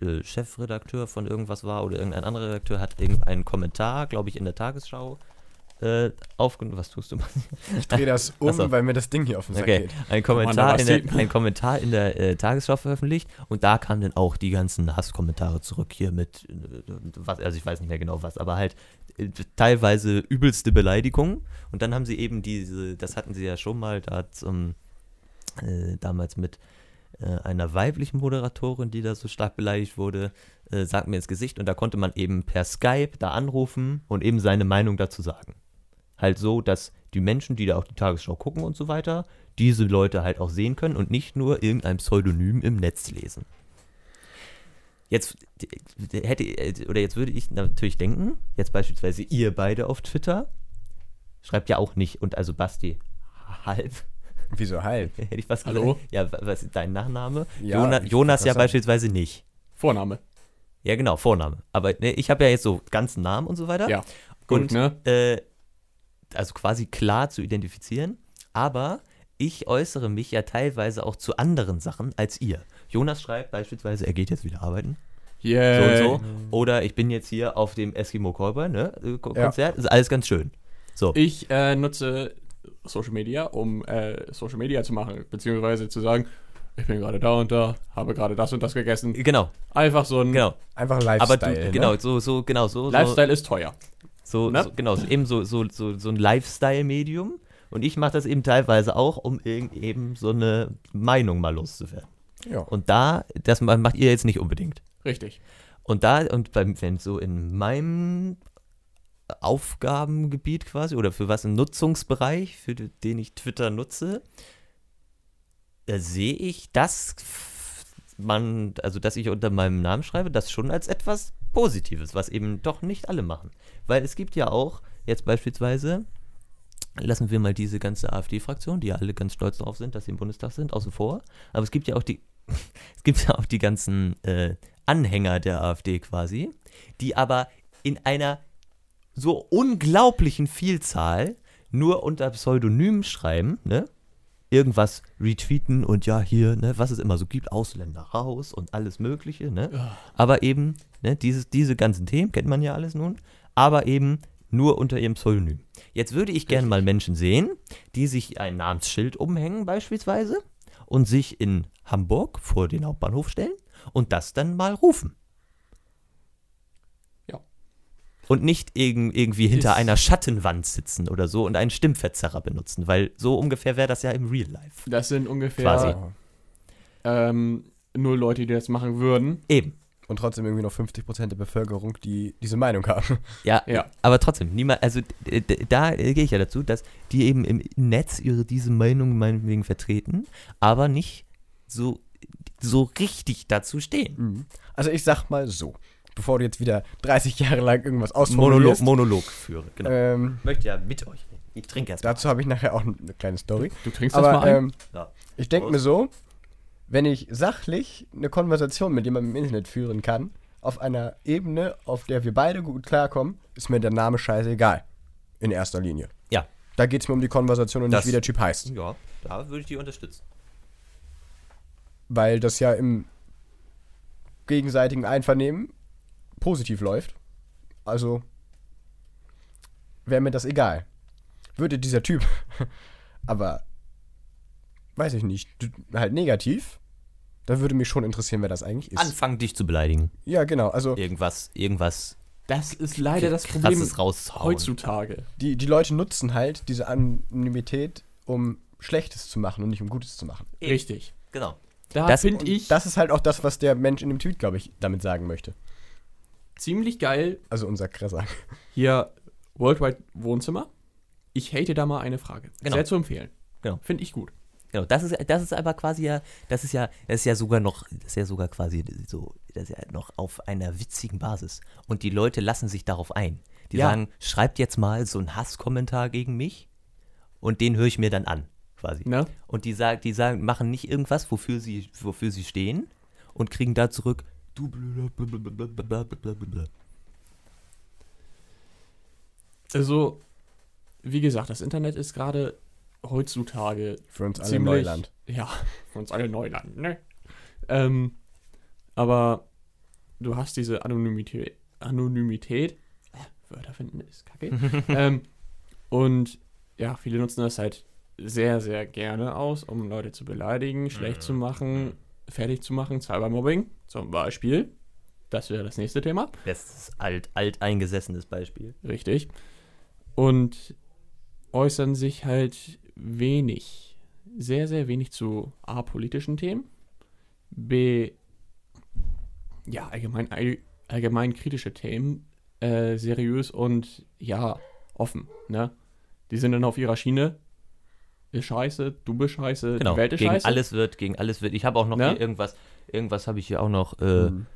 äh, Chefredakteur von irgendwas war oder irgendein anderer Redakteur, hat irgendeinen Kommentar, glaube ich, in der Tagesschau äh, aufgenommen. Was tust du? ich drehe das um, Ach so. weil mir das Ding hier auf den Sack Okay, geht. ein Kommentar, in der, ein Kommentar in der äh, Tagesschau veröffentlicht und da kamen dann auch die ganzen Hasskommentare zurück hier mit, äh, was, also ich weiß nicht mehr genau was, aber halt äh, teilweise übelste Beleidigungen und dann haben sie eben diese, das hatten sie ja schon mal da zum, äh, damals mit äh, einer weiblichen Moderatorin, die da so stark beleidigt wurde, äh, sagt mir ins Gesicht und da konnte man eben per Skype da anrufen und eben seine Meinung dazu sagen. Halt so, dass die Menschen, die da auch die Tagesschau gucken und so weiter, diese Leute halt auch sehen können und nicht nur irgendein Pseudonym im Netz lesen. Jetzt hätte äh, oder jetzt würde ich natürlich denken, jetzt beispielsweise ihr beide auf Twitter, schreibt ja auch nicht und also Basti halb, Wieso halb? hätte ich was Hallo? gesagt. Ja, wa- was ist dein Nachname? Ja, Jonas wollte ja beispielsweise nicht. Vorname. Ja, genau, Vorname. Aber ne, ich habe ja jetzt so ganzen Namen und so weiter. Ja. Gut, Und ne? äh, also quasi klar zu identifizieren, aber ich äußere mich ja teilweise auch zu anderen Sachen als ihr. Jonas schreibt beispielsweise, er geht jetzt wieder arbeiten, so Yeah. und so. Oder ich bin jetzt hier auf dem Eskimo Cowboy, ne, äh, Ko- Ja. Konzert, ist alles ganz schön. So, Ich äh, nutze Social Media, um äh, Social Media zu machen, beziehungsweise zu sagen, ich bin gerade da und da, habe gerade das und das gegessen. genau, Einfach so ein genau. Einfach Aber Lifestyle. du, genau, Ne? so, so, genau, so. so Lifestyle ist teuer. So, Ne? so genau, so, eben so, so, so, so ein Lifestyle-Medium. Und ich mache das eben teilweise auch, um irgend eben so eine Meinung mal loszuwerden. Ja. Und da, das ma- macht ihr jetzt nicht unbedingt. Richtig. Und da, und beim, wenn so in meinem Aufgabengebiet quasi, oder für was im Nutzungsbereich, für den ich Twitter nutze, da sehe ich, dass man, also dass ich unter meinem Namen schreibe, das schon als etwas Positives, was eben doch nicht alle machen. Weil es gibt ja auch jetzt beispielsweise, lassen wir mal diese ganze AfD-Fraktion, die ja alle ganz stolz darauf sind, dass sie im Bundestag sind, außen vor. Aber es gibt ja auch die, es gibt ja auch die ganzen äh, Anhänger der AfD quasi, die aber in einer so unglaublichen Vielzahl nur unter Pseudonymen schreiben, ne? Irgendwas retweeten und ja, hier, ne, was es immer so gibt, Ausländer raus und alles Mögliche, ne? Aber eben, ne, dieses, diese ganzen Themen kennt man ja alles nun, aber eben nur unter ihrem Pseudonym. Jetzt würde ich gerne mal Menschen sehen, die sich ein Namensschild umhängen beispielsweise und sich in Hamburg vor den Hauptbahnhof stellen und das dann mal rufen. Ja. Und nicht irg irgendwie hinter Ist- einer Schattenwand sitzen oder so und einen Stimmverzerrer benutzen, weil so ungefähr wäre das ja im Real Life. Das sind ungefähr Quasi. ähm, null Leute, die das machen würden. Eben. Und trotzdem irgendwie noch 50% der Bevölkerung, die diese Meinung haben. Ja, Ja. aber trotzdem, niemand, also da gehe ich ja dazu, dass die eben im Netz ihre diese Meinung meinetwegen vertreten, aber nicht so, so richtig dazu stehen. Also ich sag mal so, bevor du jetzt wieder 30 Jahre lang irgendwas Monolog, ausformulierst, Monolog führe, genau. ähm, Ich möchte ja mit euch reden. Ich trinke erst mal. dazu habe ich nachher auch eine kleine Story. Du trinkst das Aber mal ein? ähm, Ja. ich denke mir so, wenn ich sachlich eine Konversation mit jemandem im Internet führen kann, auf einer Ebene, auf der wir beide gut klarkommen, ist mir der Name scheißegal. In erster Linie. Ja. Da geht es mir um die Konversation und Das- nicht, wie der Typ heißt. Ja, da würde ich die unterstützen. Weil das ja im gegenseitigen Einvernehmen positiv läuft. Also wäre mir das egal. Würde dieser Typ aber, weiß ich nicht, halt negativ, dann würde mich schon interessieren, wer das eigentlich ist. Anfangen dich zu beleidigen. ja, genau. Also Irgendwas, irgendwas Das ist leider das Problem heutzutage. die, die Leute nutzen halt diese Anonymität, um Schlechtes zu machen und nicht um Gutes zu machen. Richtig. Genau. Da Das- finde ich Das ist halt auch das, was der Mensch in dem Tweet, glaube ich, damit sagen möchte. ziemlich geil. Also unser Krasser. Hier Worldwide Wohnzimmer. Ich hate da mal eine Frage. Genau. Sehr zu empfehlen. Genau. Finde ich gut. Genau, das ist, das ist aber quasi ja, das ist ja, das ist ja sogar noch, das ist ja sogar quasi so, das ist ja noch auf einer witzigen Basis. Und die Leute lassen sich darauf ein. Die Ja. sagen, schreibt jetzt mal so einen Hasskommentar gegen mich und den höre ich mir dann an, quasi. Ne? Und die sagen, die sagen, machen nicht irgendwas, wofür sie, wofür sie stehen und kriegen da zurück, du blablabla. Also, wie gesagt, das Internet ist gerade heutzutage Für uns alle ziemlich. Neuland. Ja, für uns alle Neuland, ne? Ähm, aber du hast diese Anonymität. Anonymität. Äh, Wörter finden ist kacke. ähm, und ja, viele nutzen das halt sehr, sehr gerne aus, um Leute zu beleidigen, schlecht zu machen, fertig zu machen. Cybermobbing zum Beispiel. Das wäre das nächste Thema. Das ist alt, alteingesessenes Beispiel. Richtig. Und äußern sich halt wenig, sehr, sehr wenig zu A, politischen Themen, B, ja, allgemein, all, allgemein kritische Themen, äh, seriös und ja, offen, ne? Die sind dann auf ihrer Schiene, ist scheiße, du bist scheiße, Genau, die Welt ist gegen scheiße. alles wird, gegen alles wird. Ich habe auch noch Ne? irgendwas, irgendwas habe ich hier auch noch, äh, Mhm.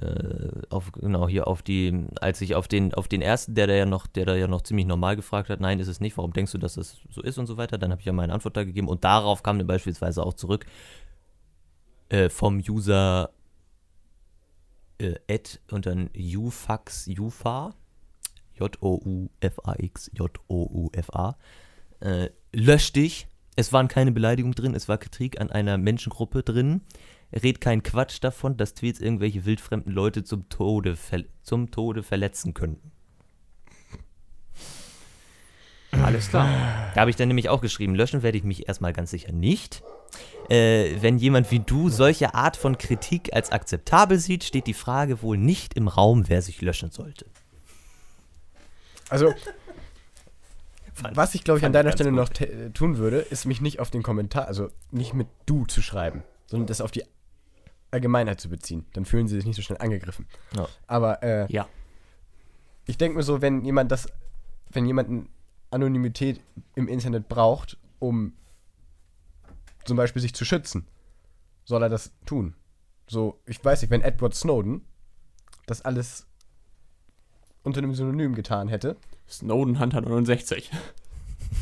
Äh, auf, genau, hier auf die, als ich auf den, auf den ersten, der da ja noch, der da ja noch ziemlich normal gefragt hat, nein, ist es nicht, warum denkst du, dass das so ist und so weiter, dann habe ich ja meine Antwort da gegeben und darauf kam dann beispielsweise auch zurück äh, vom User äh, Ed und dann Ufax Ufa J-O-U-F-A-X J-O-U-F-A äh, lösch dich. Es waren keine Beleidigungen drin, es war Kritik an einer Menschengruppe drin. Red kein Quatsch davon, dass Tweets irgendwelche wildfremden Leute zum Tode, zum Tode verletzen könnten. Alles klar. Da habe ich dann nämlich auch geschrieben, löschen werde ich mich erstmal ganz sicher nicht. Äh, wenn jemand wie du solche Art von Kritik als akzeptabel sieht, steht die Frage wohl nicht im Raum, wer sich löschen sollte. Also, Fand- was ich glaube ich an deiner Stelle gut. noch äh, tun würde, ist mich nicht auf den Kommentar, also nicht mit du zu schreiben, sondern das auf die Allgemeinheit zu beziehen. Dann fühlen sie sich nicht so schnell angegriffen. Ja. Aber äh, Ja. ich denke mir so, wenn jemand das, wenn jemand Anonymität im Internet braucht, um zum Beispiel sich zu schützen, soll er das tun. So, ich weiß nicht, wenn Edward Snowden das alles unter einem Synonym getan hätte. Snowden Hunter 69.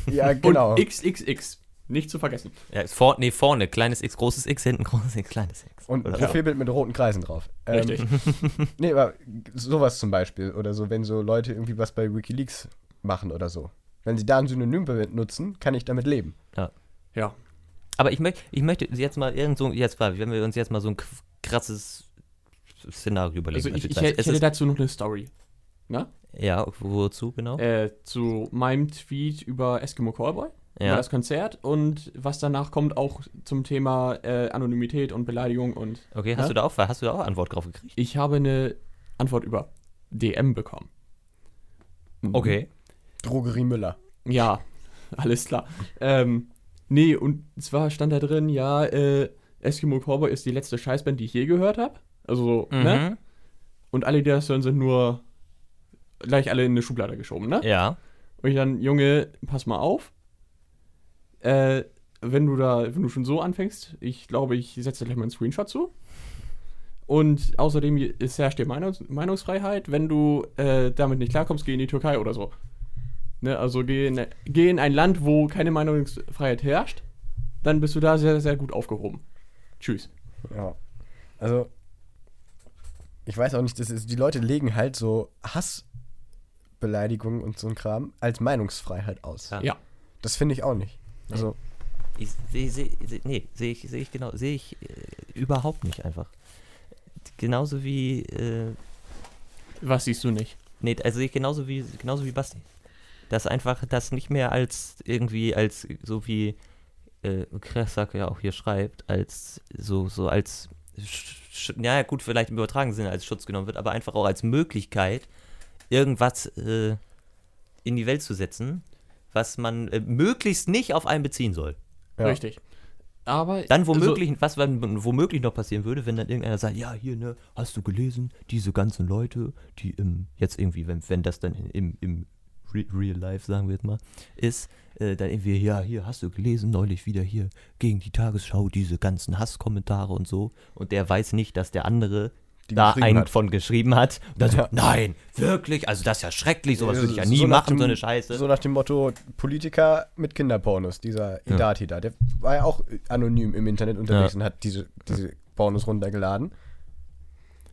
Ja, genau. Und XXX. Nicht zu vergessen. Ja, vor, nee, vorne, kleines X, großes X, hinten großes X, kleines X. Und ein Oder so. Profilbild mit roten Kreisen drauf. Ähm, Richtig. Nee, aber sowas zum Beispiel. Oder so, wenn so Leute irgendwie was bei Wikileaks machen oder so. Wenn sie da ein Synonym benutzen, kann ich damit leben. Ja. Aber ich, möcht, ich möchte jetzt mal irgend so, jetzt mal, wenn wir uns jetzt mal so ein krasses Szenario überlegen. Also ich, ich, ich hätte dazu noch eine Story. Ne? ja, wozu genau? Äh, zu meinem Tweet über Eskimo Callboy, ja. das Konzert und was danach kommt, auch zum Thema äh, Anonymität und Beleidigung und Okay, hast Ja? du da auch, hast du da auch Antwort drauf gekriegt? ich habe eine Antwort über DM bekommen. Mhm. Okay. Drogerie Müller. Ja, alles klar. ähm, nee, und zwar stand da drin, ja, äh, Eskimo Callboy ist die letzte Scheißband, die ich je gehört habe. Also, so, ne? Mhm. Und alle, die das hören, sind nur gleich alle in eine Schublade geschoben, ne? Ja. Und ich dann, Junge, pass mal auf. Äh, wenn du da, wenn du schon so anfängst, ich glaube, ich setze gleich mal einen Screenshot zu. Und außerdem ist herrscht dir Meinungs Meinungsfreiheit. Wenn du äh, damit nicht klarkommst, geh in die Türkei oder so. Ne, also geh in, geh in ein Land, wo keine Meinungsfreiheit herrscht. Dann bist du da sehr, sehr gut aufgehoben. Tschüss. Ja. Also, ich weiß auch nicht, das ist, die Leute legen halt so Hassbeleidigungen und so ein Kram als Meinungsfreiheit aus. Ja. Ja. Das finde ich auch nicht. Also, Ich sehe, seh, seh, nee, sehe ich, sehe ich genau, sehe ich äh, überhaupt nicht einfach. Genauso wie, äh, Was siehst du nicht? nee, also sehe ich genauso wie, genauso wie Basti. Dass einfach das nicht mehr als irgendwie, als so wie äh, Kressack ja auch hier schreibt, als so, so als, Sch Sch- ja gut, vielleicht im übertragenen Sinne als Schutz genommen wird, aber einfach auch als Möglichkeit, irgendwas äh, in die Welt zu setzen, was man äh, möglichst nicht auf einen beziehen soll. ja. Richtig. Aber Dann also- womöglich, was dann womöglich noch passieren würde, wenn dann irgendeiner sagt, ja, hier, ne, hast du gelesen, diese ganzen Leute, die im, jetzt irgendwie, wenn, wenn das dann im, im Re Real Life, sagen wir jetzt mal, ist, äh, dann irgendwie, ja, hier, hast du gelesen, neulich wieder hier gegen die Tagesschau, diese ganzen Hasskommentare und so. Und der weiß nicht, dass der andere Die da einen hat. von geschrieben hat. Und dann Ja. so, nein, wirklich, also das ist ja schrecklich, sowas würde ich ja So nie nach machen, dem- so eine Scheiße. So nach dem Motto Politiker mit Kinderpornos, dieser Ja. Idati da. Der war ja auch anonym im Internet unterwegs Ja. und hat diese, diese Pornos runtergeladen.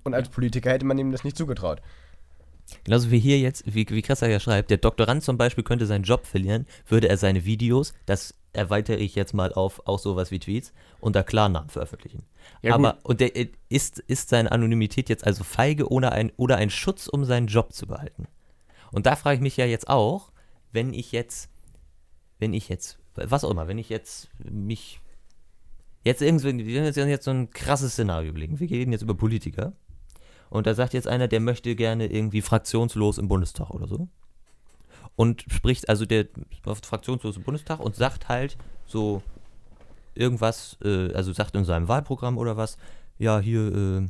Und als Politiker hätte man ihm das nicht zugetraut. Genauso wie hier jetzt, wie, wie Krasser ja schreibt, der Doktorand zum Beispiel könnte seinen Job verlieren, würde er seine Videos, das erweitere ich jetzt mal auf auch sowas wie Tweets, unter Klarnamen veröffentlichen. Ja, Aber, gut. und der, äh, ist, ist seine Anonymität jetzt also feige ohne ein, oder ein Schutz, um seinen Job zu behalten? Und da frage ich mich ja jetzt auch, wenn ich jetzt, wenn ich jetzt, was auch immer, wenn ich jetzt mich, jetzt irgendwie, wir jetzt, jetzt so ein krasses Szenario überlegen. Wir reden jetzt über Politiker. Und da sagt jetzt einer, der möchte gerne irgendwie fraktionslos im Bundestag oder so. Und spricht, also der fraktionslos im Bundestag und sagt halt so irgendwas, äh, also sagt in seinem Wahlprogramm oder was, ja, hier äh,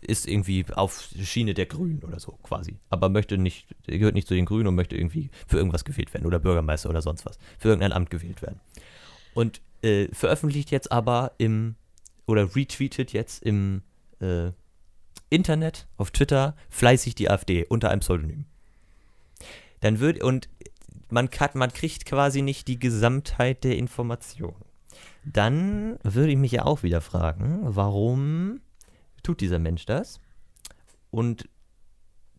ist irgendwie auf Schiene der Grünen oder so quasi. Aber möchte nicht, gehört nicht zu den Grünen und möchte irgendwie für irgendwas gewählt werden oder Bürgermeister oder sonst was. Für irgendein Amt gewählt werden. Und äh, veröffentlicht jetzt aber im, oder retweetet jetzt im äh, Internet, auf Twitter, fleißig die AfD unter einem Pseudonym. Dann wird, und man, kann, man kriegt quasi nicht die Gesamtheit der Informationen. Dann würde ich mich ja auch wieder fragen, warum tut dieser Mensch das? Und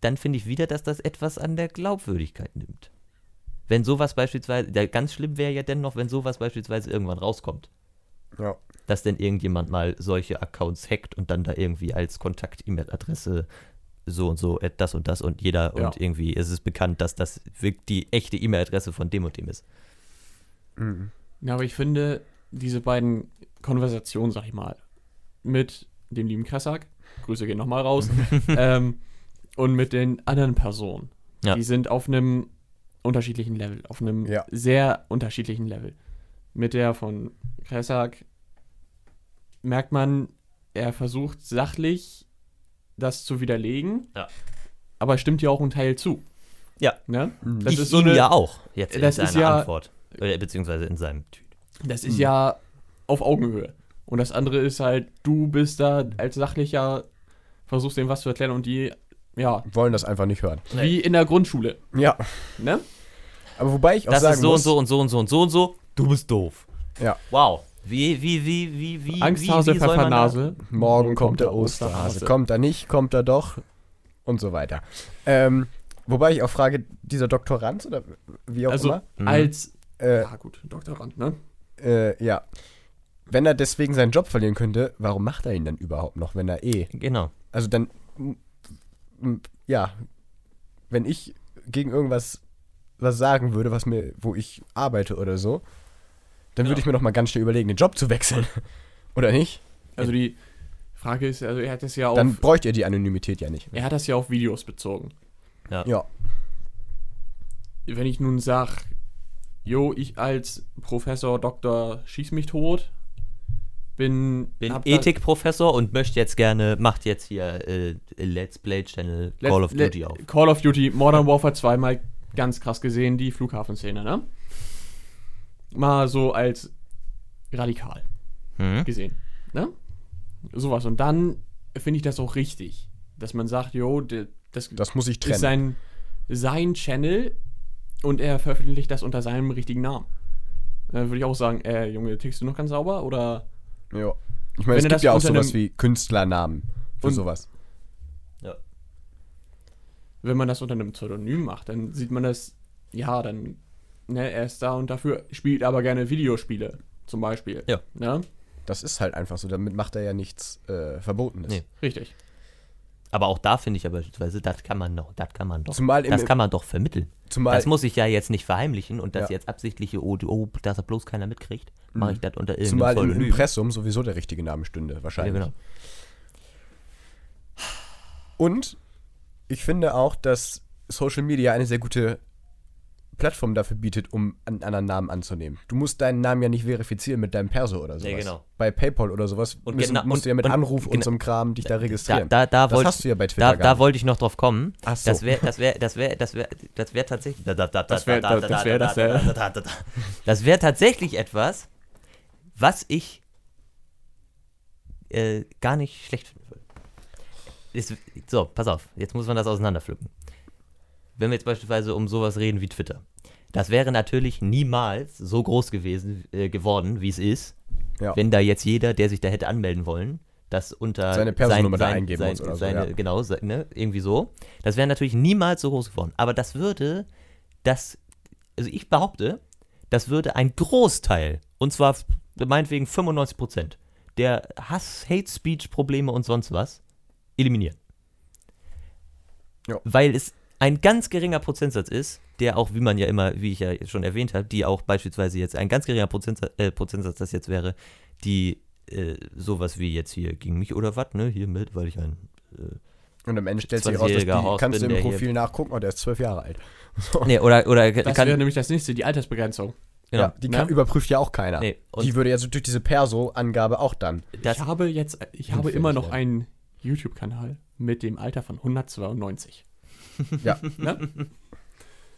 dann finde ich wieder, dass das etwas an der Glaubwürdigkeit nimmt. Wenn sowas beispielsweise, ganz schlimm wäre ja dennoch, wenn sowas beispielsweise irgendwann rauskommt Ja. dass denn irgendjemand mal solche Accounts hackt und dann da irgendwie als Kontakt-E-Mail-Adresse so und so äh, das und das und jeder Ja. und irgendwie ist es bekannt, dass das wirklich die echte E-Mail-Adresse von dem und dem ist. Mhm. Ja, aber ich finde, diese beiden Konversationen, sag ich mal, mit dem lieben Kressack, Grüße gehen nochmal raus, ähm, und mit den anderen Personen, Ja. die sind auf einem unterschiedlichen Level, auf einem Ja. sehr unterschiedlichen Level. Mit der von Kressack merkt man, er versucht sachlich das zu widerlegen, Ja. aber stimmt ja auch ein Teil zu. Ja. Ne? Mhm. Das ich ist so eine, ja auch jetzt in das seiner ist ja- Antwort. Äh, beziehungsweise in seinem Tweet. Das ist ja auf Augenhöhe. Und das andere ist halt, du bist da als sachlicher, versuchst denen was zu erklären und die, ja, Wollen das einfach nicht hören. wie in der Grundschule, Ja. ne? Aber wobei ich auch Das sagen ist so muss, und so und so und so und so und so. Du bist doof. Ja. Wow. Wie, wie, wie, wie, wie, Angsthase, wie, wie Pfeffernase. morgen kommt der Osterhase. Kommt er nicht, kommt er doch und so weiter. Ähm, wobei ich auch frage, dieser Doktorand oder wie auch Also immer, Mhm. als, äh, ja gut, Doktorand, ne? äh, ja, wenn er deswegen seinen Job verlieren könnte, warum macht er ihn dann überhaupt noch, wenn er eh, Genau. also dann, ja, wenn ich gegen irgendwas was sagen würde, was mir, wo ich arbeite oder so, dann würde Ja. ich mir noch mal ganz schnell überlegen, den Job zu wechseln, oder nicht? Also die Frage ist, also er hat das ja auf, Dann bräuchte er die Anonymität ja nicht. er hat das ja auf Videos bezogen. Ja, Wenn ich nun sag, jo, ich als Professor, Doktor, schieß mich tot, bin, Bin Ethikprofessor und möchte jetzt gerne, macht jetzt hier äh, Let's Play Channel Let- Call of let- Duty auf. Call of Duty Modern Warfare 2 mal ganz krass gesehen, die Flughafenszene, ne? Mal so als radikal Hm? gesehen, ne? Sowas. Und dann finde ich das auch richtig, dass man sagt, jo, das, das muss ich ist trennen. sein, sein Channel und er veröffentlicht das unter seinem richtigen Namen. Dann würde ich auch sagen, äh, Junge, tickst du noch ganz sauber oder Ja. Ich Wenn meine, es gibt das ja auch sowas wie Künstlernamen für Und- sowas. Ja. wenn man das unter einem Pseudonym macht, dann sieht man das, ja, dann, ne, er ist da und dafür, spielt aber gerne Videospiele, zum Beispiel. Ja. Ne? Das ist halt einfach so. Damit macht er ja nichts äh, Verbotenes. Nee. Richtig. Aber auch da finde ich ja beispielsweise, das kann man doch, das kann man doch. Zumal im, das kann man doch vermitteln. zumal, das muss ich ja jetzt nicht verheimlichen und das Ja. jetzt absichtliche, oh, oh dass das bloß keiner mitkriegt, mache ich das unter irgendeinem zumal im. Impressum sowieso der richtige Name stünde, Ja, wahrscheinlich. genau. Und ich finde auch, dass Social Media eine sehr gute Plattform dafür bietet, um einen anderen Namen anzunehmen. Du musst deinen Namen ja nicht verifizieren mit deinem Perso oder sowas. Nee, genau. Bei PayPal oder sowas Und müssen, genau- musst du ja und- mit und- Anruf und genau- so einem Kram dich da Da, registrieren. da, da das wollte hast du ja bei Twitter da, da wollte ich noch drauf kommen. Ach so. Das wäre, das wäre, das wäre, das wäre, das wäre tatsächlich. Da, da, da, Das da, wär- da, das da, wär da, das, da, da, da, da, da. Das wäre tatsächlich etwas, was ich äh, gar nicht schlecht finden würde. So, pass auf, jetzt muss man das auseinanderpflücken. Wenn wir jetzt beispielsweise um sowas reden wie Twitter. Das wäre natürlich niemals so groß gewesen, äh, geworden, wie es ist, Ja. wenn da jetzt jeder, der sich da hätte anmelden wollen, das unter Seine Personennummer da eingeben sein, muss oder so, seine, ja. Genau, ne, irgendwie so. Das wäre natürlich niemals so groß geworden. Aber das würde, das, also ich behaupte, das würde ein Großteil, und zwar meinetwegen 95 Prozent, der Hass, Hate Speech Probleme und sonst was eliminieren. Ja. Weil es ein ganz geringer Prozentsatz ist, der auch, wie man ja immer, wie ich ja schon erwähnt habe, die auch beispielsweise jetzt ein ganz geringer Prozentsatz, äh, Prozentsatz das jetzt wäre, die äh, sowas wie jetzt hier gegen mich oder was, ne, hier mit, weil ich ein äh, Und am Ende stellt sich raus, dass die, 20-jähriger Horst kannst du bin, im der hier- Profil nachgucken, oh, der ist zwölf Jahre alt. So. Nee, oder, oder Das kann, wäre nämlich das nächste, die Altersbegrenzung. genau, Ja, die kann, Ne? überprüft ja auch keiner. Nee, und- die würde ja so durch diese Perso-Angabe auch dann. das, ich habe jetzt, ich habe immer noch einen YouTube-Kanal mit dem Alter von 192. Ja. Ne?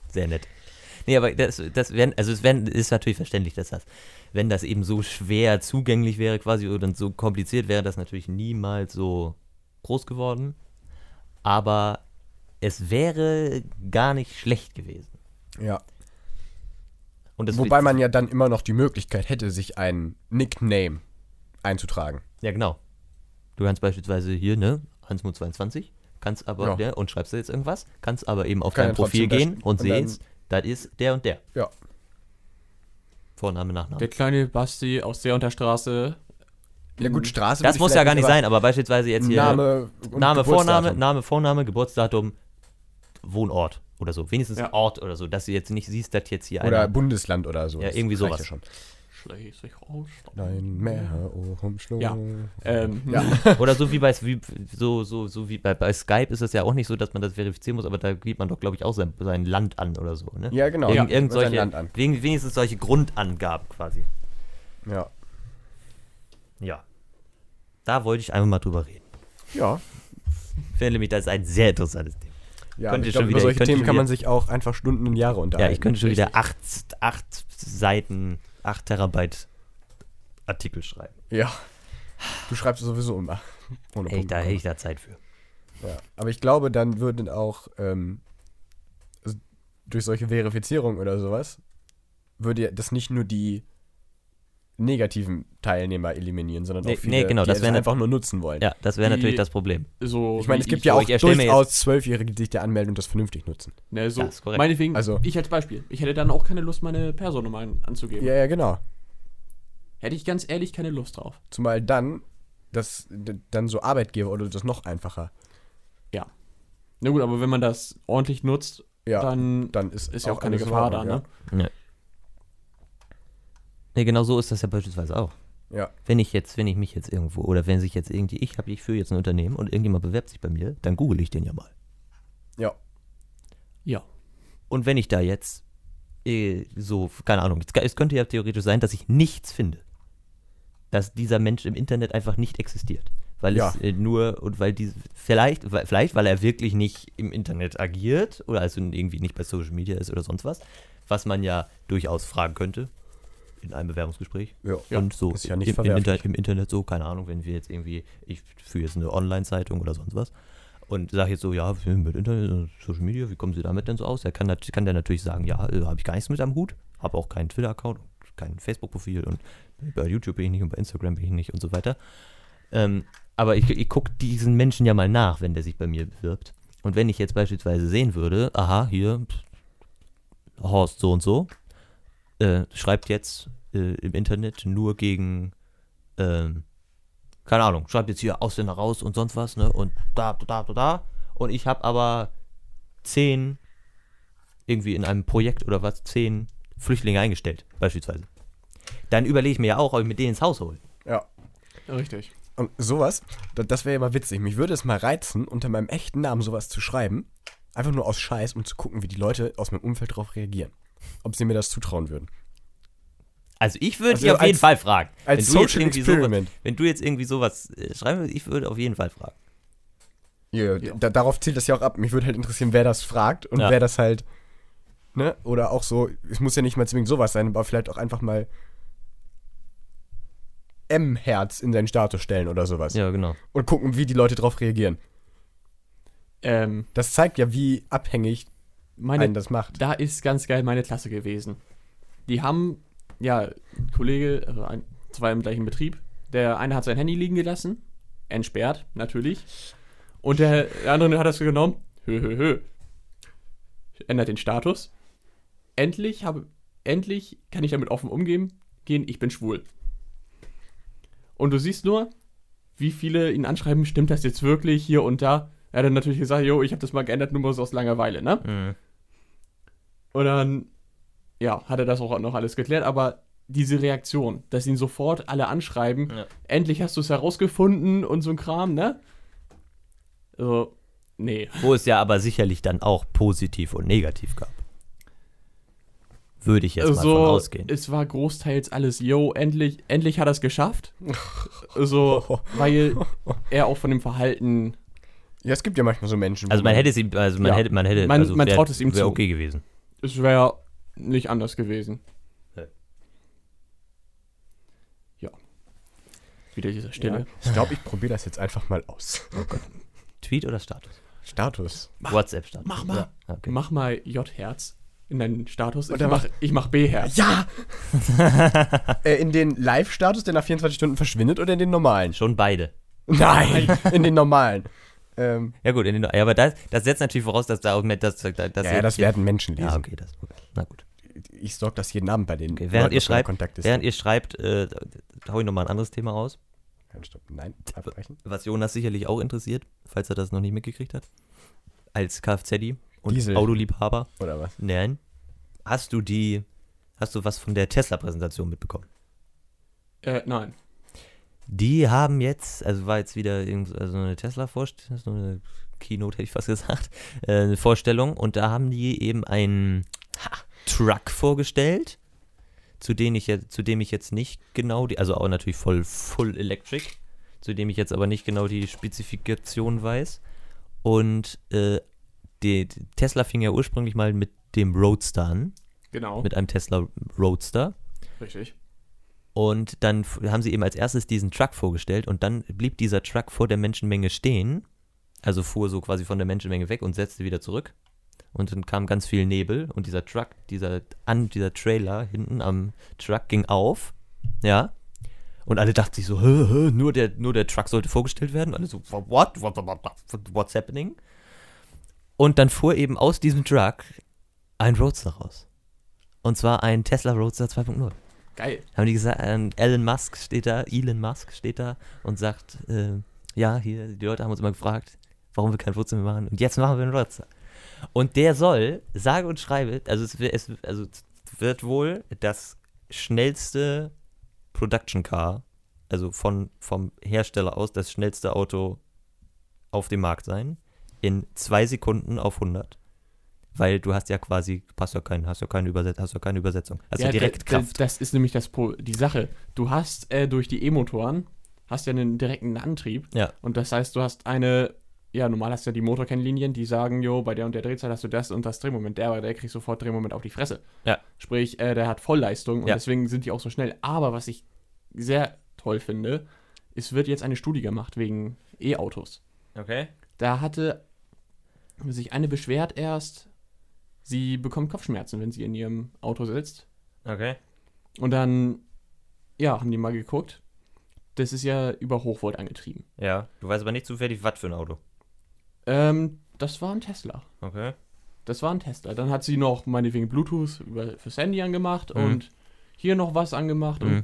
Sehr nett. Nee, aber das, das wären, also es wären, ist natürlich verständlich, dass das, wenn das eben so schwer zugänglich wäre quasi oder so kompliziert, wäre das natürlich niemals so groß geworden. Aber es wäre gar nicht schlecht gewesen. ja. Wobei man ja dann immer noch die Möglichkeit hätte, sich einen Nickname einzutragen. Ja, genau. Du kannst beispielsweise hier, ne, Hansmut22, kannst aber, Ja. ne, und schreibst da jetzt irgendwas, kannst aber eben auf Kann dein ja Profil gehen und Und sehst, das ist der und der. Ja. Vorname, Nachname. Der kleine Basti aus der Unterstraße. Ja gut, Straße Das muss ja gar nicht sein, aber beispielsweise jetzt hier Name, und Name. Vorname, Name, Vorname, Geburtsdatum, Wohnort oder so. Wenigstens Ja. Ort oder so, dass du jetzt nicht siehst, dass jetzt hier Oder einer. Bundesland oder so. Ja, irgendwie sowas. Ja schon. Schleswig-Holstein. Nein, mehr umschlungen. Ja. Ähm, Ja. Oder so wie bei wie, so, so, so wie bei, bei Skype ist es ja auch nicht so, dass man das verifizieren muss, aber da gibt man doch, glaube ich, auch sein, sein Land an oder so, ne? Ja, genau. Irgend, Ja, irgend solche, Land an. wegen- wenigstens solche Grundangaben quasi. Ja. Ja. Da wollte ich einfach mal drüber reden. Ja. Ich finde nämlich, das ist ein sehr interessantes Thema. Ja, Könnte ich schon glaub, wieder- über solche könnte Themen schon kann man wieder- sich auch einfach Stunden und Jahre unterhalten. Ja, ich könnte schon wieder acht, acht Seiten, acht Terabyte Artikel schreiben. Ja. Du schreibst sowieso immer. Ohne Ey, Punkt da hätte ich da Zeit für. Ja. Aber ich glaube, dann würden auch ähm, durch solche Verifizierungen oder sowas, würde das nicht nur die negativen Teilnehmer eliminieren, sondern Nee, auch viele, nee, genau, die das ne- einfach nur nutzen wollen. Ja, das wäre natürlich das Problem. so Ich meine, es gibt ja auch durchaus Zwölfjährige, die sich da anmelden und das vernünftig nutzen. Ne, so, Das ist korrekt. meinetwegen, Also- ich als Beispiel. Ich hätte dann auch keine Lust, meine Personennummer an- anzugeben. Ja, ja, genau. Hätte ich ganz ehrlich keine Lust drauf. Zumal dann, das, dann so Arbeitgeber oder das noch einfacher. Ja. Na gut, aber wenn man das ordentlich nutzt, Ja, dann dann ist, ist ja auch keine Gefahr da, Ordnung, ne? Genau so ist das ja beispielsweise auch. Ja. ja. Wenn ich jetzt, wenn ich mich jetzt irgendwo, oder wenn sich jetzt irgendwie, ich habe, ich führe jetzt ein Unternehmen und irgendjemand bewerbt sich bei mir, dann google ich den ja mal. Ja. Ja. Und wenn ich da jetzt äh, so, keine Ahnung, es, es könnte ja theoretisch sein, dass ich nichts finde. Dass dieser Mensch im Internet einfach nicht existiert. Weil Ja. es äh, nur, und weil die, vielleicht, weil, vielleicht, weil er wirklich nicht im Internet agiert oder also irgendwie nicht bei Social Media ist oder sonst was, was man ja durchaus fragen könnte in einem Bewerbungsgespräch. Ja. und so ist ja nicht im, im. Inter im Internet so, keine Ahnung, wenn wir jetzt irgendwie, ich führe jetzt eine Online-Zeitung oder sonst was und sage jetzt so, ja, mit Internet und Social Media, wie kommen Sie damit denn so aus? Der kann, kann der natürlich sagen, ja, äh, habe ich gar nichts mit am Hut, habe auch keinen Twitter-Account, kein Facebook-Profil und bei YouTube bin ich nicht und bei Instagram bin ich nicht und so weiter. Ähm, aber ich, ich gucke diesen Menschen ja mal nach, wenn der sich bei mir bewirbt. Und wenn ich jetzt beispielsweise sehen würde, aha, hier, Horst so und so, äh, schreibt jetzt äh, im Internet nur gegen, ähm, keine Ahnung, schreibt jetzt hier Ausländer raus und sonst was, ne? Und da, da, da, da. Und ich habe aber zehn, irgendwie in einem Projekt oder was, zehn Flüchtlinge eingestellt, beispielsweise. Dann überlege ich mir ja auch, ob ich mit denen ins Haus hole. ja. Richtig. Und sowas, da- das wäre ja mal witzig. Mich würde es mal reizen, unter meinem echten Namen sowas zu schreiben. Einfach nur aus Scheiß, um zu gucken, wie die Leute aus meinem Umfeld darauf reagieren. Ob sie mir das zutrauen würden. Also ich würde Also dich auf jeden als- Fall fragen. Als wenn, du jetzt Social irgendwie sowas, Experiment. wenn du jetzt irgendwie sowas äh, schreiben würdest, ich würde auf jeden Fall fragen. Ja, Ja. Da, darauf zielt das ja auch ab. Mich würde halt interessieren, wer das fragt und Ja. wer das halt, ne? Oder auch so, es muss ja nicht mal zwingend sowas sein, aber vielleicht auch einfach mal M-Herz in seinen Status stellen oder sowas. Ja, genau. Und gucken, wie die Leute drauf reagieren. Ähm, Das zeigt ja, wie abhängig meine, das macht. da ist ganz geil meine Klasse gewesen. Die haben, ja, Kollege, also ein, zwei im gleichen Betrieb. Der eine hat sein Handy liegen gelassen, entsperrt, natürlich. Und der, der andere hat das genommen, hö, hö, hö. Ändert den Status. Endlich habe, endlich kann ich damit offen umgehen, gehen, ich bin schwul. Und du siehst nur, wie viele ihn anschreiben, stimmt das jetzt wirklich hier und da? Er hat dann natürlich gesagt, jo, ich habe das mal geändert, nur so aus Langeweile, ne? Mhm. Und dann, ja, hat er das auch noch alles geklärt, aber diese Reaktion, dass ihn sofort alle anschreiben, Ja. endlich hast du es herausgefunden und so ein Kram, ne? Also, nee. Wo es ja aber sicherlich dann auch positiv und negativ gab. Würde ich jetzt mal so, von ausgehen. es war großteils alles, yo, endlich, endlich hat er es geschafft. so, weil er auch von dem Verhalten, Ja, es gibt ja manchmal so Menschen. Also man hätte es ihm, also man Ja. hätte, man hätte, Man- also man wär- traut es ihm wär zu. okay gewesen. Es wäre nicht anders gewesen. Nee. Ja. Wieder diese Stille. Ja. Ich glaube, ich probiere das jetzt einfach mal aus. Tweet oder Status? Status. WhatsApp-Status. Mach mal. Ja, okay. Mach mal J-Herz in deinen Status. Ich Oder mach, ich mach B-Herz. Ja! äh, in den Live-Status, der nach 24 Stunden verschwindet, oder in den normalen? Schon beide. Nein, in den normalen. Ähm, Ja gut, in den, ja, aber das, das setzt natürlich voraus, dass da auch mehr, das, das, das ja, ja, das werden Menschen lesen. Ja, okay, das, okay. Na gut. Ich sorge das jeden Abend bei den Okay, während, Leuten ihr schreibt, während ihr schreibt, äh, hau ich nochmal ein anderes Thema raus, Nein, stopp. Nein, abbrechen. was Jonas sicherlich auch interessiert, falls er das noch nicht mitgekriegt hat. Als Kfz und Diesel. Autoliebhaber. Oder was? Nein. Hast du die, hast du was von der Tesla-Präsentation mitbekommen? Äh, nein. Die haben jetzt, also war jetzt wieder also eine Tesla-Vorstellung, so eine Keynote hätte ich fast gesagt, äh, eine Vorstellung und da haben die eben einen Truck vorgestellt, zu dem ich jetzt, zu dem ich jetzt nicht genau die, also auch natürlich voll full electric, zu dem ich jetzt aber nicht genau die Spezifikation weiß. Und äh, die, die Tesla fing ja ursprünglich mal mit dem Roadster an, Genau. mit einem Tesla Roadster. Richtig. Und dann haben sie eben als erstes diesen Truck vorgestellt und dann blieb dieser Truck vor der Menschenmenge stehen. Also fuhr so quasi von der Menschenmenge weg und setzte wieder zurück. Und dann kam ganz viel Nebel und dieser Truck, dieser, an, dieser Trailer hinten am Truck ging auf. Ja. Und alle dachten sich so, hä, hä, nur der, nur der Truck sollte vorgestellt werden. Und alle so? What, what, what? What's happening? Und dann fuhr eben aus diesem Truck ein Roadster raus. Und zwar ein Tesla Roadster 2.0 Geil. haben die gesagt, ähm, Elon Musk steht da, Elon Musk steht da und sagt, äh, ja, hier, die Leute haben uns immer gefragt, warum wir kein Roadster mehr machen und jetzt machen wir einen Roadster. Und der soll, sage und schreibe, also es, wird- es also wird wohl das schnellste Production Car, also von, vom Hersteller aus, das schnellste Auto auf dem Markt sein, in zwei Sekunden auf 100. Weil du hast ja quasi, hast ja, kein, hast ja keine, Überset hast ja keine Übersetzung. Hast ja, direkt Kraft. Das ist nämlich das die Sache. Du hast äh, durch die E-Motoren hast ja einen direkten Antrieb. Ja. Und das heißt, du hast eine, ja, normal hast du ja die Motorkennlinien, die sagen, jo, bei der und der Drehzahl hast du das und das Drehmoment. Der, aber der kriegt sofort Drehmoment auf die Fresse. Ja. Sprich, äh, der hat Vollleistung und Ja. deswegen sind die auch so schnell. Aber was ich sehr toll finde, es wird jetzt eine Studie gemacht wegen E-Autos. Okay. Da hatte sich eine beschwert erst, sie bekommt Kopfschmerzen, wenn sie in ihrem Auto sitzt. Okay. Und dann, ja, haben die mal geguckt. Das ist ja über Hochvolt angetrieben. Ja, du weißt aber nicht zufällig, was für ein Auto. Ähm, das war ein Tesla. Okay. Das war ein Tesla. Dann hat sie noch meinetwegen Bluetooth über, fürs Handy angemacht Mhm. und hier noch was angemacht. Mhm. Und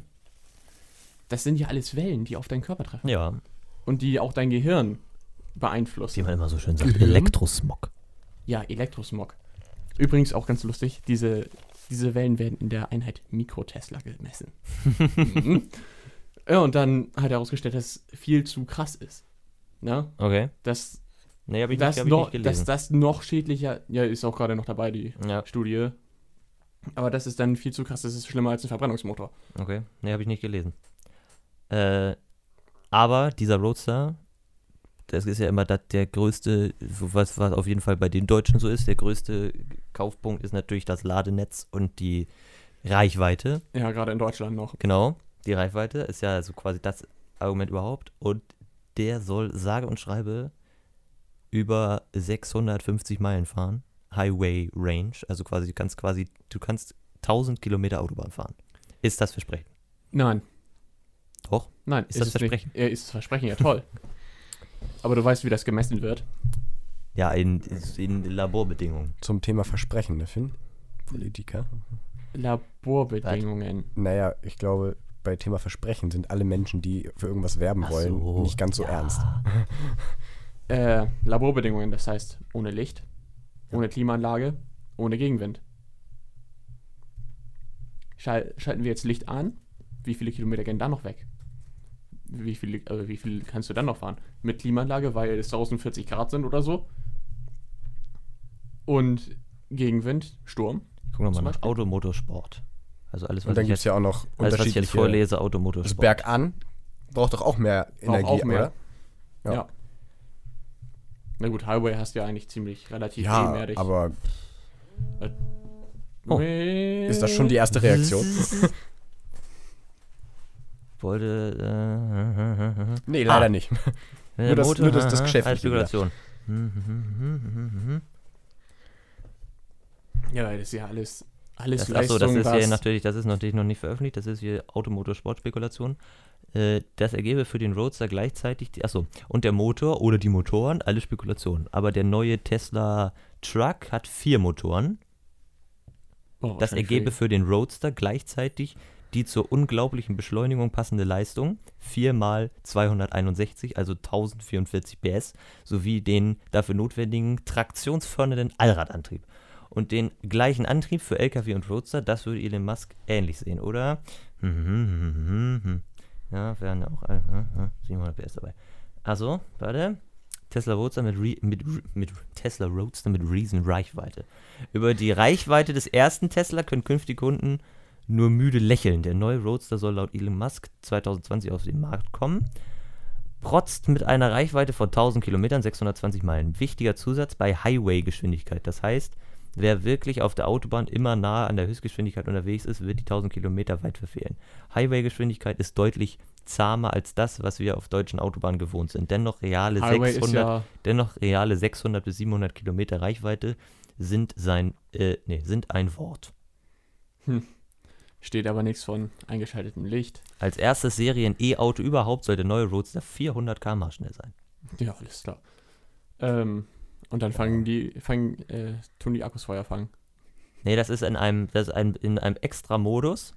das sind ja alles Wellen, die auf deinen Körper treffen. Ja, Und die auch dein Gehirn wie beeinflussen. man immer so schön sagt, Gehirn? Elektrosmog. Ja, Elektrosmog. Übrigens auch ganz lustig, diese, diese Wellen werden in der Einheit Mikrotesla gemessen. mhm. Ja, und dann hat er herausgestellt, dass es viel zu krass ist. Ne? Okay. Dass Nee, hab ich, das, nicht, hab ich noch, nicht dass das noch schädlicher, ja, ist auch gerade noch dabei, die ja. Studie. Aber das ist dann viel zu krass, das ist schlimmer als ein Verbrennungsmotor. Okay, nee, habe ich nicht gelesen. Äh, aber dieser Roadster, das ist ja immer das, der größte, was, was auf jeden Fall bei den Deutschen so ist, der größte Kaufpunkt ist natürlich das Ladenetz und die Reichweite. Ja, gerade in Deutschland noch. Genau, die Reichweite ist ja so quasi das Argument überhaupt. Und der soll sage und schreibe über 650 Meilen fahren. Highway Range, also quasi, du kannst quasi, du kannst 1000 Kilometer Autobahn fahren. Ist das Versprechen? Nein, Doch. nein. Ist das es Versprechen? Nicht. Ja, ist das Versprechen, ja toll. Aber du weißt, wie das gemessen wird. Ja, in, in Laborbedingungen. Zum Thema Versprechen, ne, Finn? Politiker. Laborbedingungen. Naja, ich glaube, bei Thema Versprechen sind alle Menschen, die für irgendwas werben Ach wollen, so, nicht ganz so ja. ernst. Äh, Laborbedingungen, das heißt ohne Licht, ohne Klimaanlage, ohne Gegenwind. Schal schalten wir jetzt Licht an, wie viele Kilometer gehen dann noch weg? Wie viel, äh, wie viel kannst du dann noch fahren? Mit Klimaanlage, weil es draußen 40 Grad sind oder so. Und Gegenwind, Sturm. Guck nochmal Zum nach? Automotorsport. Also alles, was Und dann ich gibt es jetzt, ja auch noch alles, was ich jetzt vorlese, Das Automotorsport. Bergan braucht doch auch mehr Energie, auch mehr. oder? Ja. Ja. Na gut, Highway hast du ja eigentlich ziemlich relativ Ja, ebenerdig. aber Oh. ist das schon die erste Reaktion? Wollte. Äh, Nee, leider Ah. nicht. Nur das- Motor, nur das- das Geschäftliche als Spekulation. Ja, das ist ja alles, alles Das, achso, das ist hier was- natürlich, das ist natürlich noch nicht veröffentlicht, das ist hier Automotorsportspekulation. Äh, das ergebe für den Roadster gleichzeitig, die, achso, und der Motor oder die Motoren, alle Spekulationen. Aber der neue Tesla Truck hat vier Motoren. Oh, Das ergebe für den Roadster gleichzeitig die zur unglaublichen Beschleunigung passende Leistung, 4 mal 261, also 1044 PS, sowie den dafür notwendigen traktionsfördernden Allradantrieb. Und den gleichen Antrieb für LKW und Roadster, das würde Elon Musk ähnlich sehen, oder? Ja, wären ja auch äh, äh, 700 PS dabei. Also, warte. Tesla Roadster mit, Re mit, mit Tesla Roadster mit Reason Reichweite. Über die Reichweite des ersten Tesla können künftige Kunden nur müde lächeln. Der neue Roadster soll laut Elon Musk 2020 auf den Markt kommen. Protzt mit einer Reichweite von 1000 Kilometern, 620 Meilen. Wichtiger Zusatz bei Highway-Geschwindigkeit. Das heißt, wer wirklich auf der Autobahn immer nahe an der Höchstgeschwindigkeit unterwegs ist, wird die 1000 Kilometer weit verfehlen. Highway-Geschwindigkeit ist deutlich zahmer als das, was wir auf deutschen Autobahnen gewohnt sind. Dennoch reale Highway 600 ist ja, Dennoch reale 600 bis 700 Kilometer Reichweite sind sein, äh, nee, sind ein Wort. Steht aber nichts von eingeschaltetem Licht. Als erstes Serien-E-Auto überhaupt soll der neue Roadster 400 km/h schnell sein. Ja, alles klar. Ähm, und dann fangen die, fangen, äh, tun die Akkus Feuer fangen. Nee, das ist in einem, das ist ein, in einem extra Modus,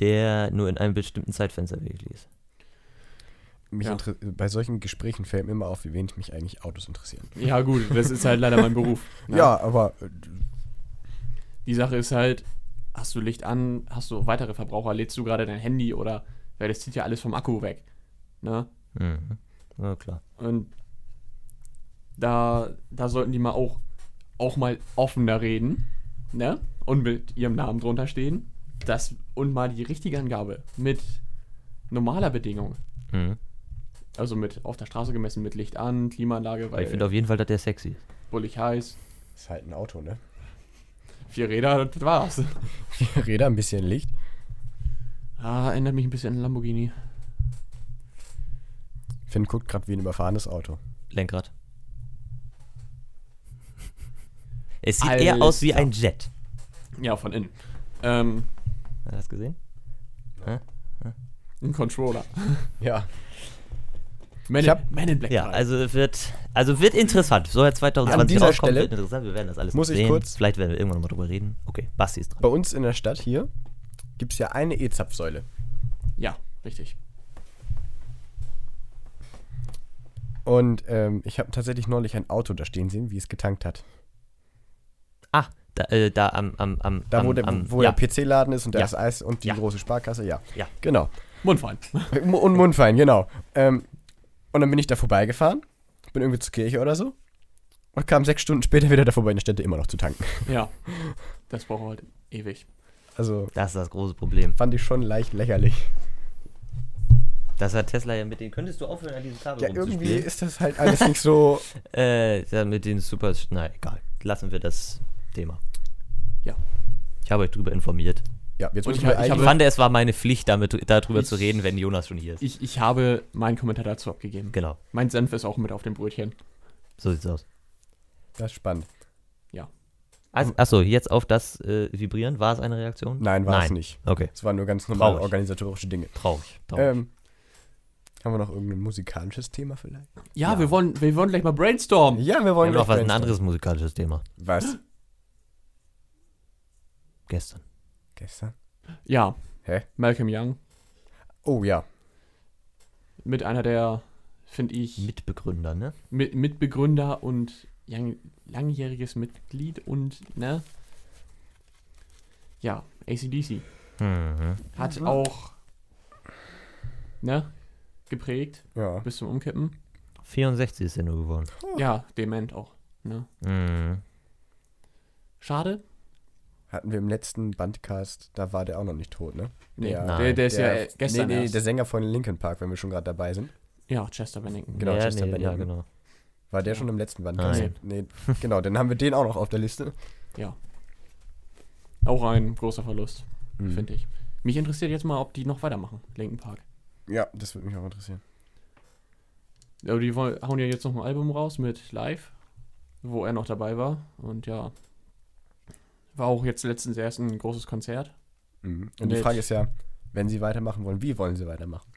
der nur in einem bestimmten Zeitfenster wirklich ist. Mich Ja. bei solchen Gesprächen fällt mir immer auf, wie wenig mich eigentlich Autos interessieren. Ja, gut, das ist halt leider mein Beruf. ne? Ja, aber äh, Die Sache ist halt, hast du Licht an, hast du weitere Verbraucher, lädst du gerade dein Handy oder, weil das zieht ja alles vom Akku weg. Ne? Mhm. Ja, klar. Und da, da sollten die mal auch, auch mal offener reden, ne? Und mit ihrem Namen drunter stehen. Das, und mal die richtige Angabe mit normaler Bedingung. Mhm. Also mit auf der Straße gemessen mit Licht an, Klimaanlage, weil ich finde auf jeden Fall, dass der sexy ist. bullig heiß. ist halt ein Auto, ne? Vier Räder, das war's. Vier Räder, ein bisschen Licht. Ah, erinnert mich ein bisschen an Lamborghini. Finn guckt gerade wie ein überfahrenes Auto. Lenkrad. Es sieht eher Alles aus wie ein Jet. Ja, von innen. Ähm, Hast du das gesehen? ein Controller. Ja. Man, Ich in, hab- Man in Black Ja, 3. also wird, also wird interessant. So ja 2020 An dieser rauskommt, Stelle wird interessant. Wir werden das alles muss noch ich sehen. kurz- Vielleicht werden wir irgendwann nochmal drüber reden. Okay, Basti ist dran. Bei uns in der Stadt hier gibt es ja eine E-Zapfsäule. Ja, richtig. Und ähm, ich habe tatsächlich neulich ein Auto da stehen sehen, wie es getankt hat. Ah, da, äh, da am, am, am, Da, am, wo der, am, wo ja. der PC-Laden ist und da Ja. ist Eis und die Ja. große Sparkasse, ja. Ja. Genau. Mundfein. Und Mundfein, genau. Ähm, und dann bin ich da vorbeigefahren, bin irgendwie zur Kirche oder so. und kam sechs Stunden später wieder da vorbei in der Städte immer noch zu tanken. Ja. Das braucht halt ewig. Also Das ist das große Problem. fand ich schon leicht lächerlich. Das hat Tesla ja mit den. Könntest du aufhören, an diesem Kabel Ja, irgendwie ist das halt alles nicht so. Äh, ja, mit den Super. Na, egal. Lassen wir das Thema. Ja. Ich habe euch darüber informiert. Ja, jetzt Und ich wir ich Ich fand, es war meine Pflicht, damit, darüber Ich- zu reden, wenn Jonas schon hier ist. Ich, ich habe meinen Kommentar dazu abgegeben. genau. Mein Senf ist auch mit auf dem Brötchen. So sieht's aus. Das ist spannend. Also, achso, jetzt auf das äh, Vibrieren. War es eine Reaktion? Nein, war es Nein. nicht. Okay. Es waren nur ganz normale Traurig. organisatorische Dinge. Traurig. Traurig. Ähm, haben wir noch irgendein musikalisches Thema vielleicht? Ja, Ja. Wir, wollen, wir wollen gleich mal brainstormen. Ja, wir Wir wollen haben noch gleich was, ein anderes musikalisches Thema. Was? Gestern. Gestern? Ja. Hä? Malcolm Young. Oh ja. Mit einer der, finde ich, Mitbegründer, ne? mit, Mitbegründer und lang, langjähriges Mitglied und, ne? Ja, ACDC. Mhm. Hat Mhm. auch, ne? Geprägt Ja. bis zum Umkippen. 64 ist er nur geworden. Ja, dement auch. Ne? Mhm. Schade. Hatten wir im letzten Bandcast, da war der auch noch nicht tot, ne? Nee, Der- der, der ist ja äh, gestern Nee, nee, erst. der Sänger von Linkin Park, wenn wir schon gerade dabei sind. ja, Chester Bennington. Genau, ja, Chester nee, ja, Bennington. genau. War der Ja. schon im letzten Bandcast? Nein. Nee, genau, dann haben wir den auch noch auf der Liste. Ja. Auch ein großer Verlust, Mhm. finde ich. Mich interessiert jetzt mal, ob die noch weitermachen, Linkin Park. Ja, das würde mich auch interessieren. Aber die wollen, hauen ja jetzt noch ein Album raus mit Live, wo er noch dabei war. Und ja, war auch jetzt letztens erst ein großes Konzert. Mhm. Und die Frage ist ja, wenn sie weitermachen wollen, wie wollen sie weitermachen?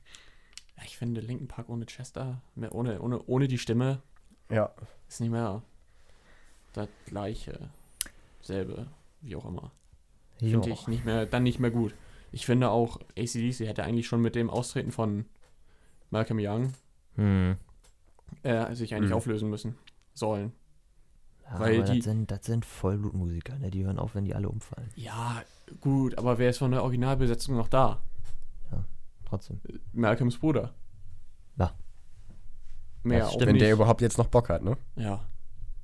Ja, ich finde Linkin Park ohne Chester, mehr ohne, ohne, ohne die Stimme, Ja, ist nicht mehr das gleiche, selbe, wie auch immer. Finde ich nicht mehr, dann nicht mehr gut. Ich finde auch, ACDC hätte eigentlich schon mit dem Austreten von Malcolm Young Hm. äh, sich eigentlich Mhm. auflösen müssen. Sollen. Ja, Weil aber die- das sind, das sind Vollblutmusiker, ne? Die hören auf, wenn die alle umfallen. Ja, gut, aber wer ist von der Originalbesetzung noch da? Trotzdem. Malcolms Bruder. Ja. Mehr auch stimmt. wenn nicht. der überhaupt jetzt noch Bock hat, ne? Ja.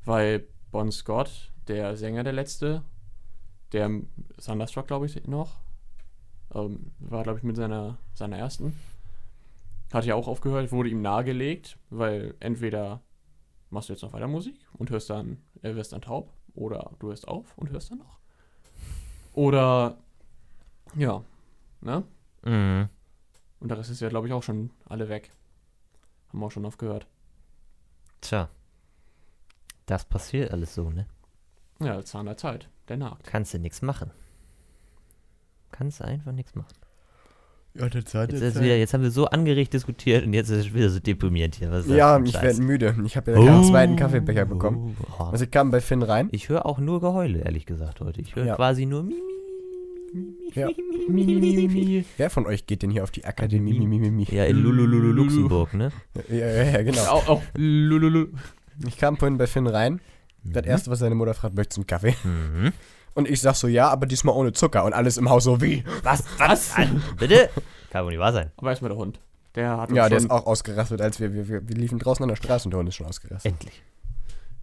Weil Bon Scott, der Sänger der letzte, der Thunderstruck, glaube ich, noch, ähm, war, glaube ich, mit seiner, seiner ersten. Hat ja auch aufgehört, wurde ihm nahegelegt, weil entweder machst du jetzt noch weiter Musik und hörst dann, äh, wirst dann taub, oder du hörst auf und hörst dann noch. Oder, ja, ne? Mhm. Und der Rest ist ja, glaube ich, auch schon alle weg. Haben wir auch schon oft gehört. Tja. Das passiert alles so, ne? Ja, Zahn der Zeit. Der nagt. Kannst du nichts machen. Kannst du einfach nichts machen. Ja, der Zeit Jetzt, ist wieder, jetzt haben wir so angeregt diskutiert und jetzt ist es wieder so deprimierend hier. Was ist das Ja, ich werde müde. Ich habe ja keinen zweiten Kaffeebecher bekommen. Oh, oh. Also ich kam bei Finn rein. Ich höre auch nur Geheule, ehrlich gesagt, heute. Ich höre Ja. quasi nur mi, mi, mi, mi, mi, Ja. Wer von euch geht denn hier auf die Akademie? Mi, mi, mi? Ja, in Lulululu Luxemburg, ne? Ja, ja, ja, genau. Auch, auch lululu. Ich kam vorhin bei Finn rein. Das Mhm. erste, was seine Mutter fragt, möchtest du einen Kaffee? Mhm. Und ich sag so, ja, aber diesmal ohne Zucker. Und alles im Haus so, wie? Was? Was? Bitte? Kann wohl nicht wahr sein. Aber erstmal der Hund. Der hat uns Ja, der schon, ist auch ausgerastet, als wir, wir, wir, wir liefen draußen an der Straße und der Hund ist schon ausgerastet. Endlich.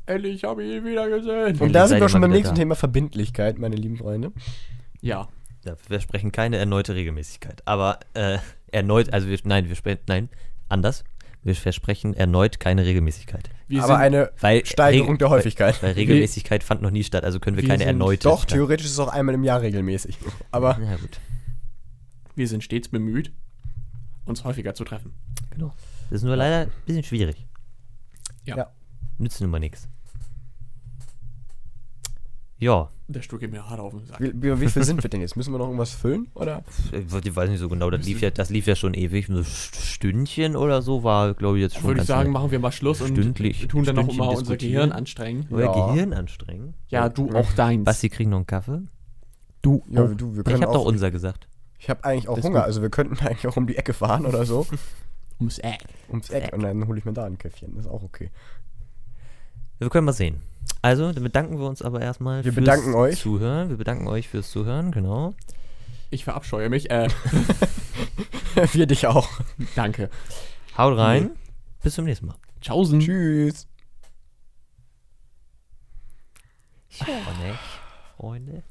Endlich habe ich ihn wieder gesehen. Und da seid sind ihr wir schon mal beim wieder nächsten da. Thema Verbindlichkeit, meine lieben Freunde. Ja. Ja, wir versprechen keine erneute Regelmäßigkeit. Aber äh, erneut, also wir, nein, wir sprechen, nein, anders. Wir versprechen erneut keine Regelmäßigkeit. Wir aber sind, eine Weil Steigerung der Häufigkeit. Weil, weil Regelmäßigkeit fand noch nie statt, also können wir Wir keine sind- erneute. Doch, theoretisch ist es auch einmal im Jahr regelmäßig. Aber Ja, gut. wir sind stets bemüht, uns häufiger zu treffen. Genau. Das ist nur leider ein bisschen schwierig. Ja. Ja. Nützt nun mal nichts. Ja, Der Stuhl geht mir hart auf den Sack. wie, wie, wie viel sind wir denn jetzt? Müssen wir noch irgendwas füllen? Oder? ich weiß nicht so genau, das lief ja, das lief ja schon ewig. So St- Stündchen oder so war, glaube ich, jetzt schon Würde ich sagen, machen wir mal Schluss Stündlich- und tun dann noch Stündchen immer unser diskutieren. Gehirn anstrengen. Euer Ja. Gehirn anstrengen. Ja, du auch deins. Basti kriegt noch einen Kaffee. du Ja, auch. du, wir Ich können habe doch unser gesagt. ich habe eigentlich auch Hunger, gut. also wir könnten eigentlich auch um die Ecke fahren oder so. ums Eck. Ums Eck. Und dann hole ich mir da ein Käffchen. Das ist auch okay. Wir können mal sehen. Also, dann bedanken wir uns aber erstmal Wir bedanken euch. Zuhören. Wir bedanken euch fürs Zuhören, genau. Ich verabscheue mich. Äh, wir dich auch. danke. Haut rein. Bis zum nächsten Mal. Tschaußen. Tschüss. Freunde. Freunde.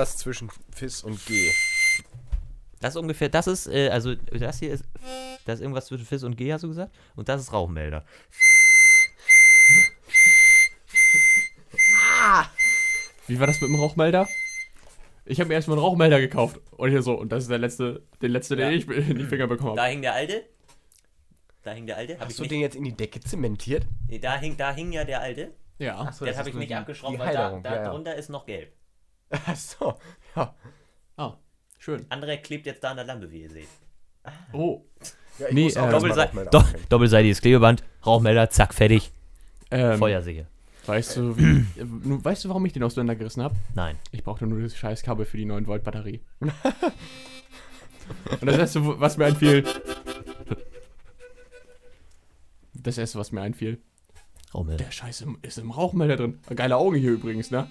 Irgendwas zwischen Fis und G. Das ist ungefähr, das ist, äh, also das hier ist, das ist irgendwas zwischen Fizz und G, hast du gesagt? Und das ist Rauchmelder. Wie war das mit dem Rauchmelder? Ich habe mir erstmal einen Rauchmelder gekauft. Und hier so, und das ist der letzte, der letzte, den Ja. ich in die Finger bekommen Da habe. hing der alte. Da hing der alte. Hab ich Hast du nicht, den jetzt in die Decke zementiert? nee, da, hing, da hing ja der alte. Ja. Achso, Den habe ich nicht abgeschraubt, weil da, da ja, ja. drunter ist noch gelb. Achso, ja. Ah, schön. Andere klebt jetzt da an der Lampe, wie ihr seht. Oh. ja ich Nee, muss auch äh, Doppelsei Do doppelseitiges Klebeband, Rauchmelder, zack, fertig. Ähm, Feuersicher. Weißt du, wie, äh, weißt du, warum ich den auseinandergerissen habe? Nein. Ich brauchte nur das scheiß Kabel für die 9 Volt Batterie. Und das erste, was mir einfiel. Das erste, was mir einfiel. Rauchmelder. Der Scheiß ist im Rauchmelder drin. Geile Augen hier übrigens, ne?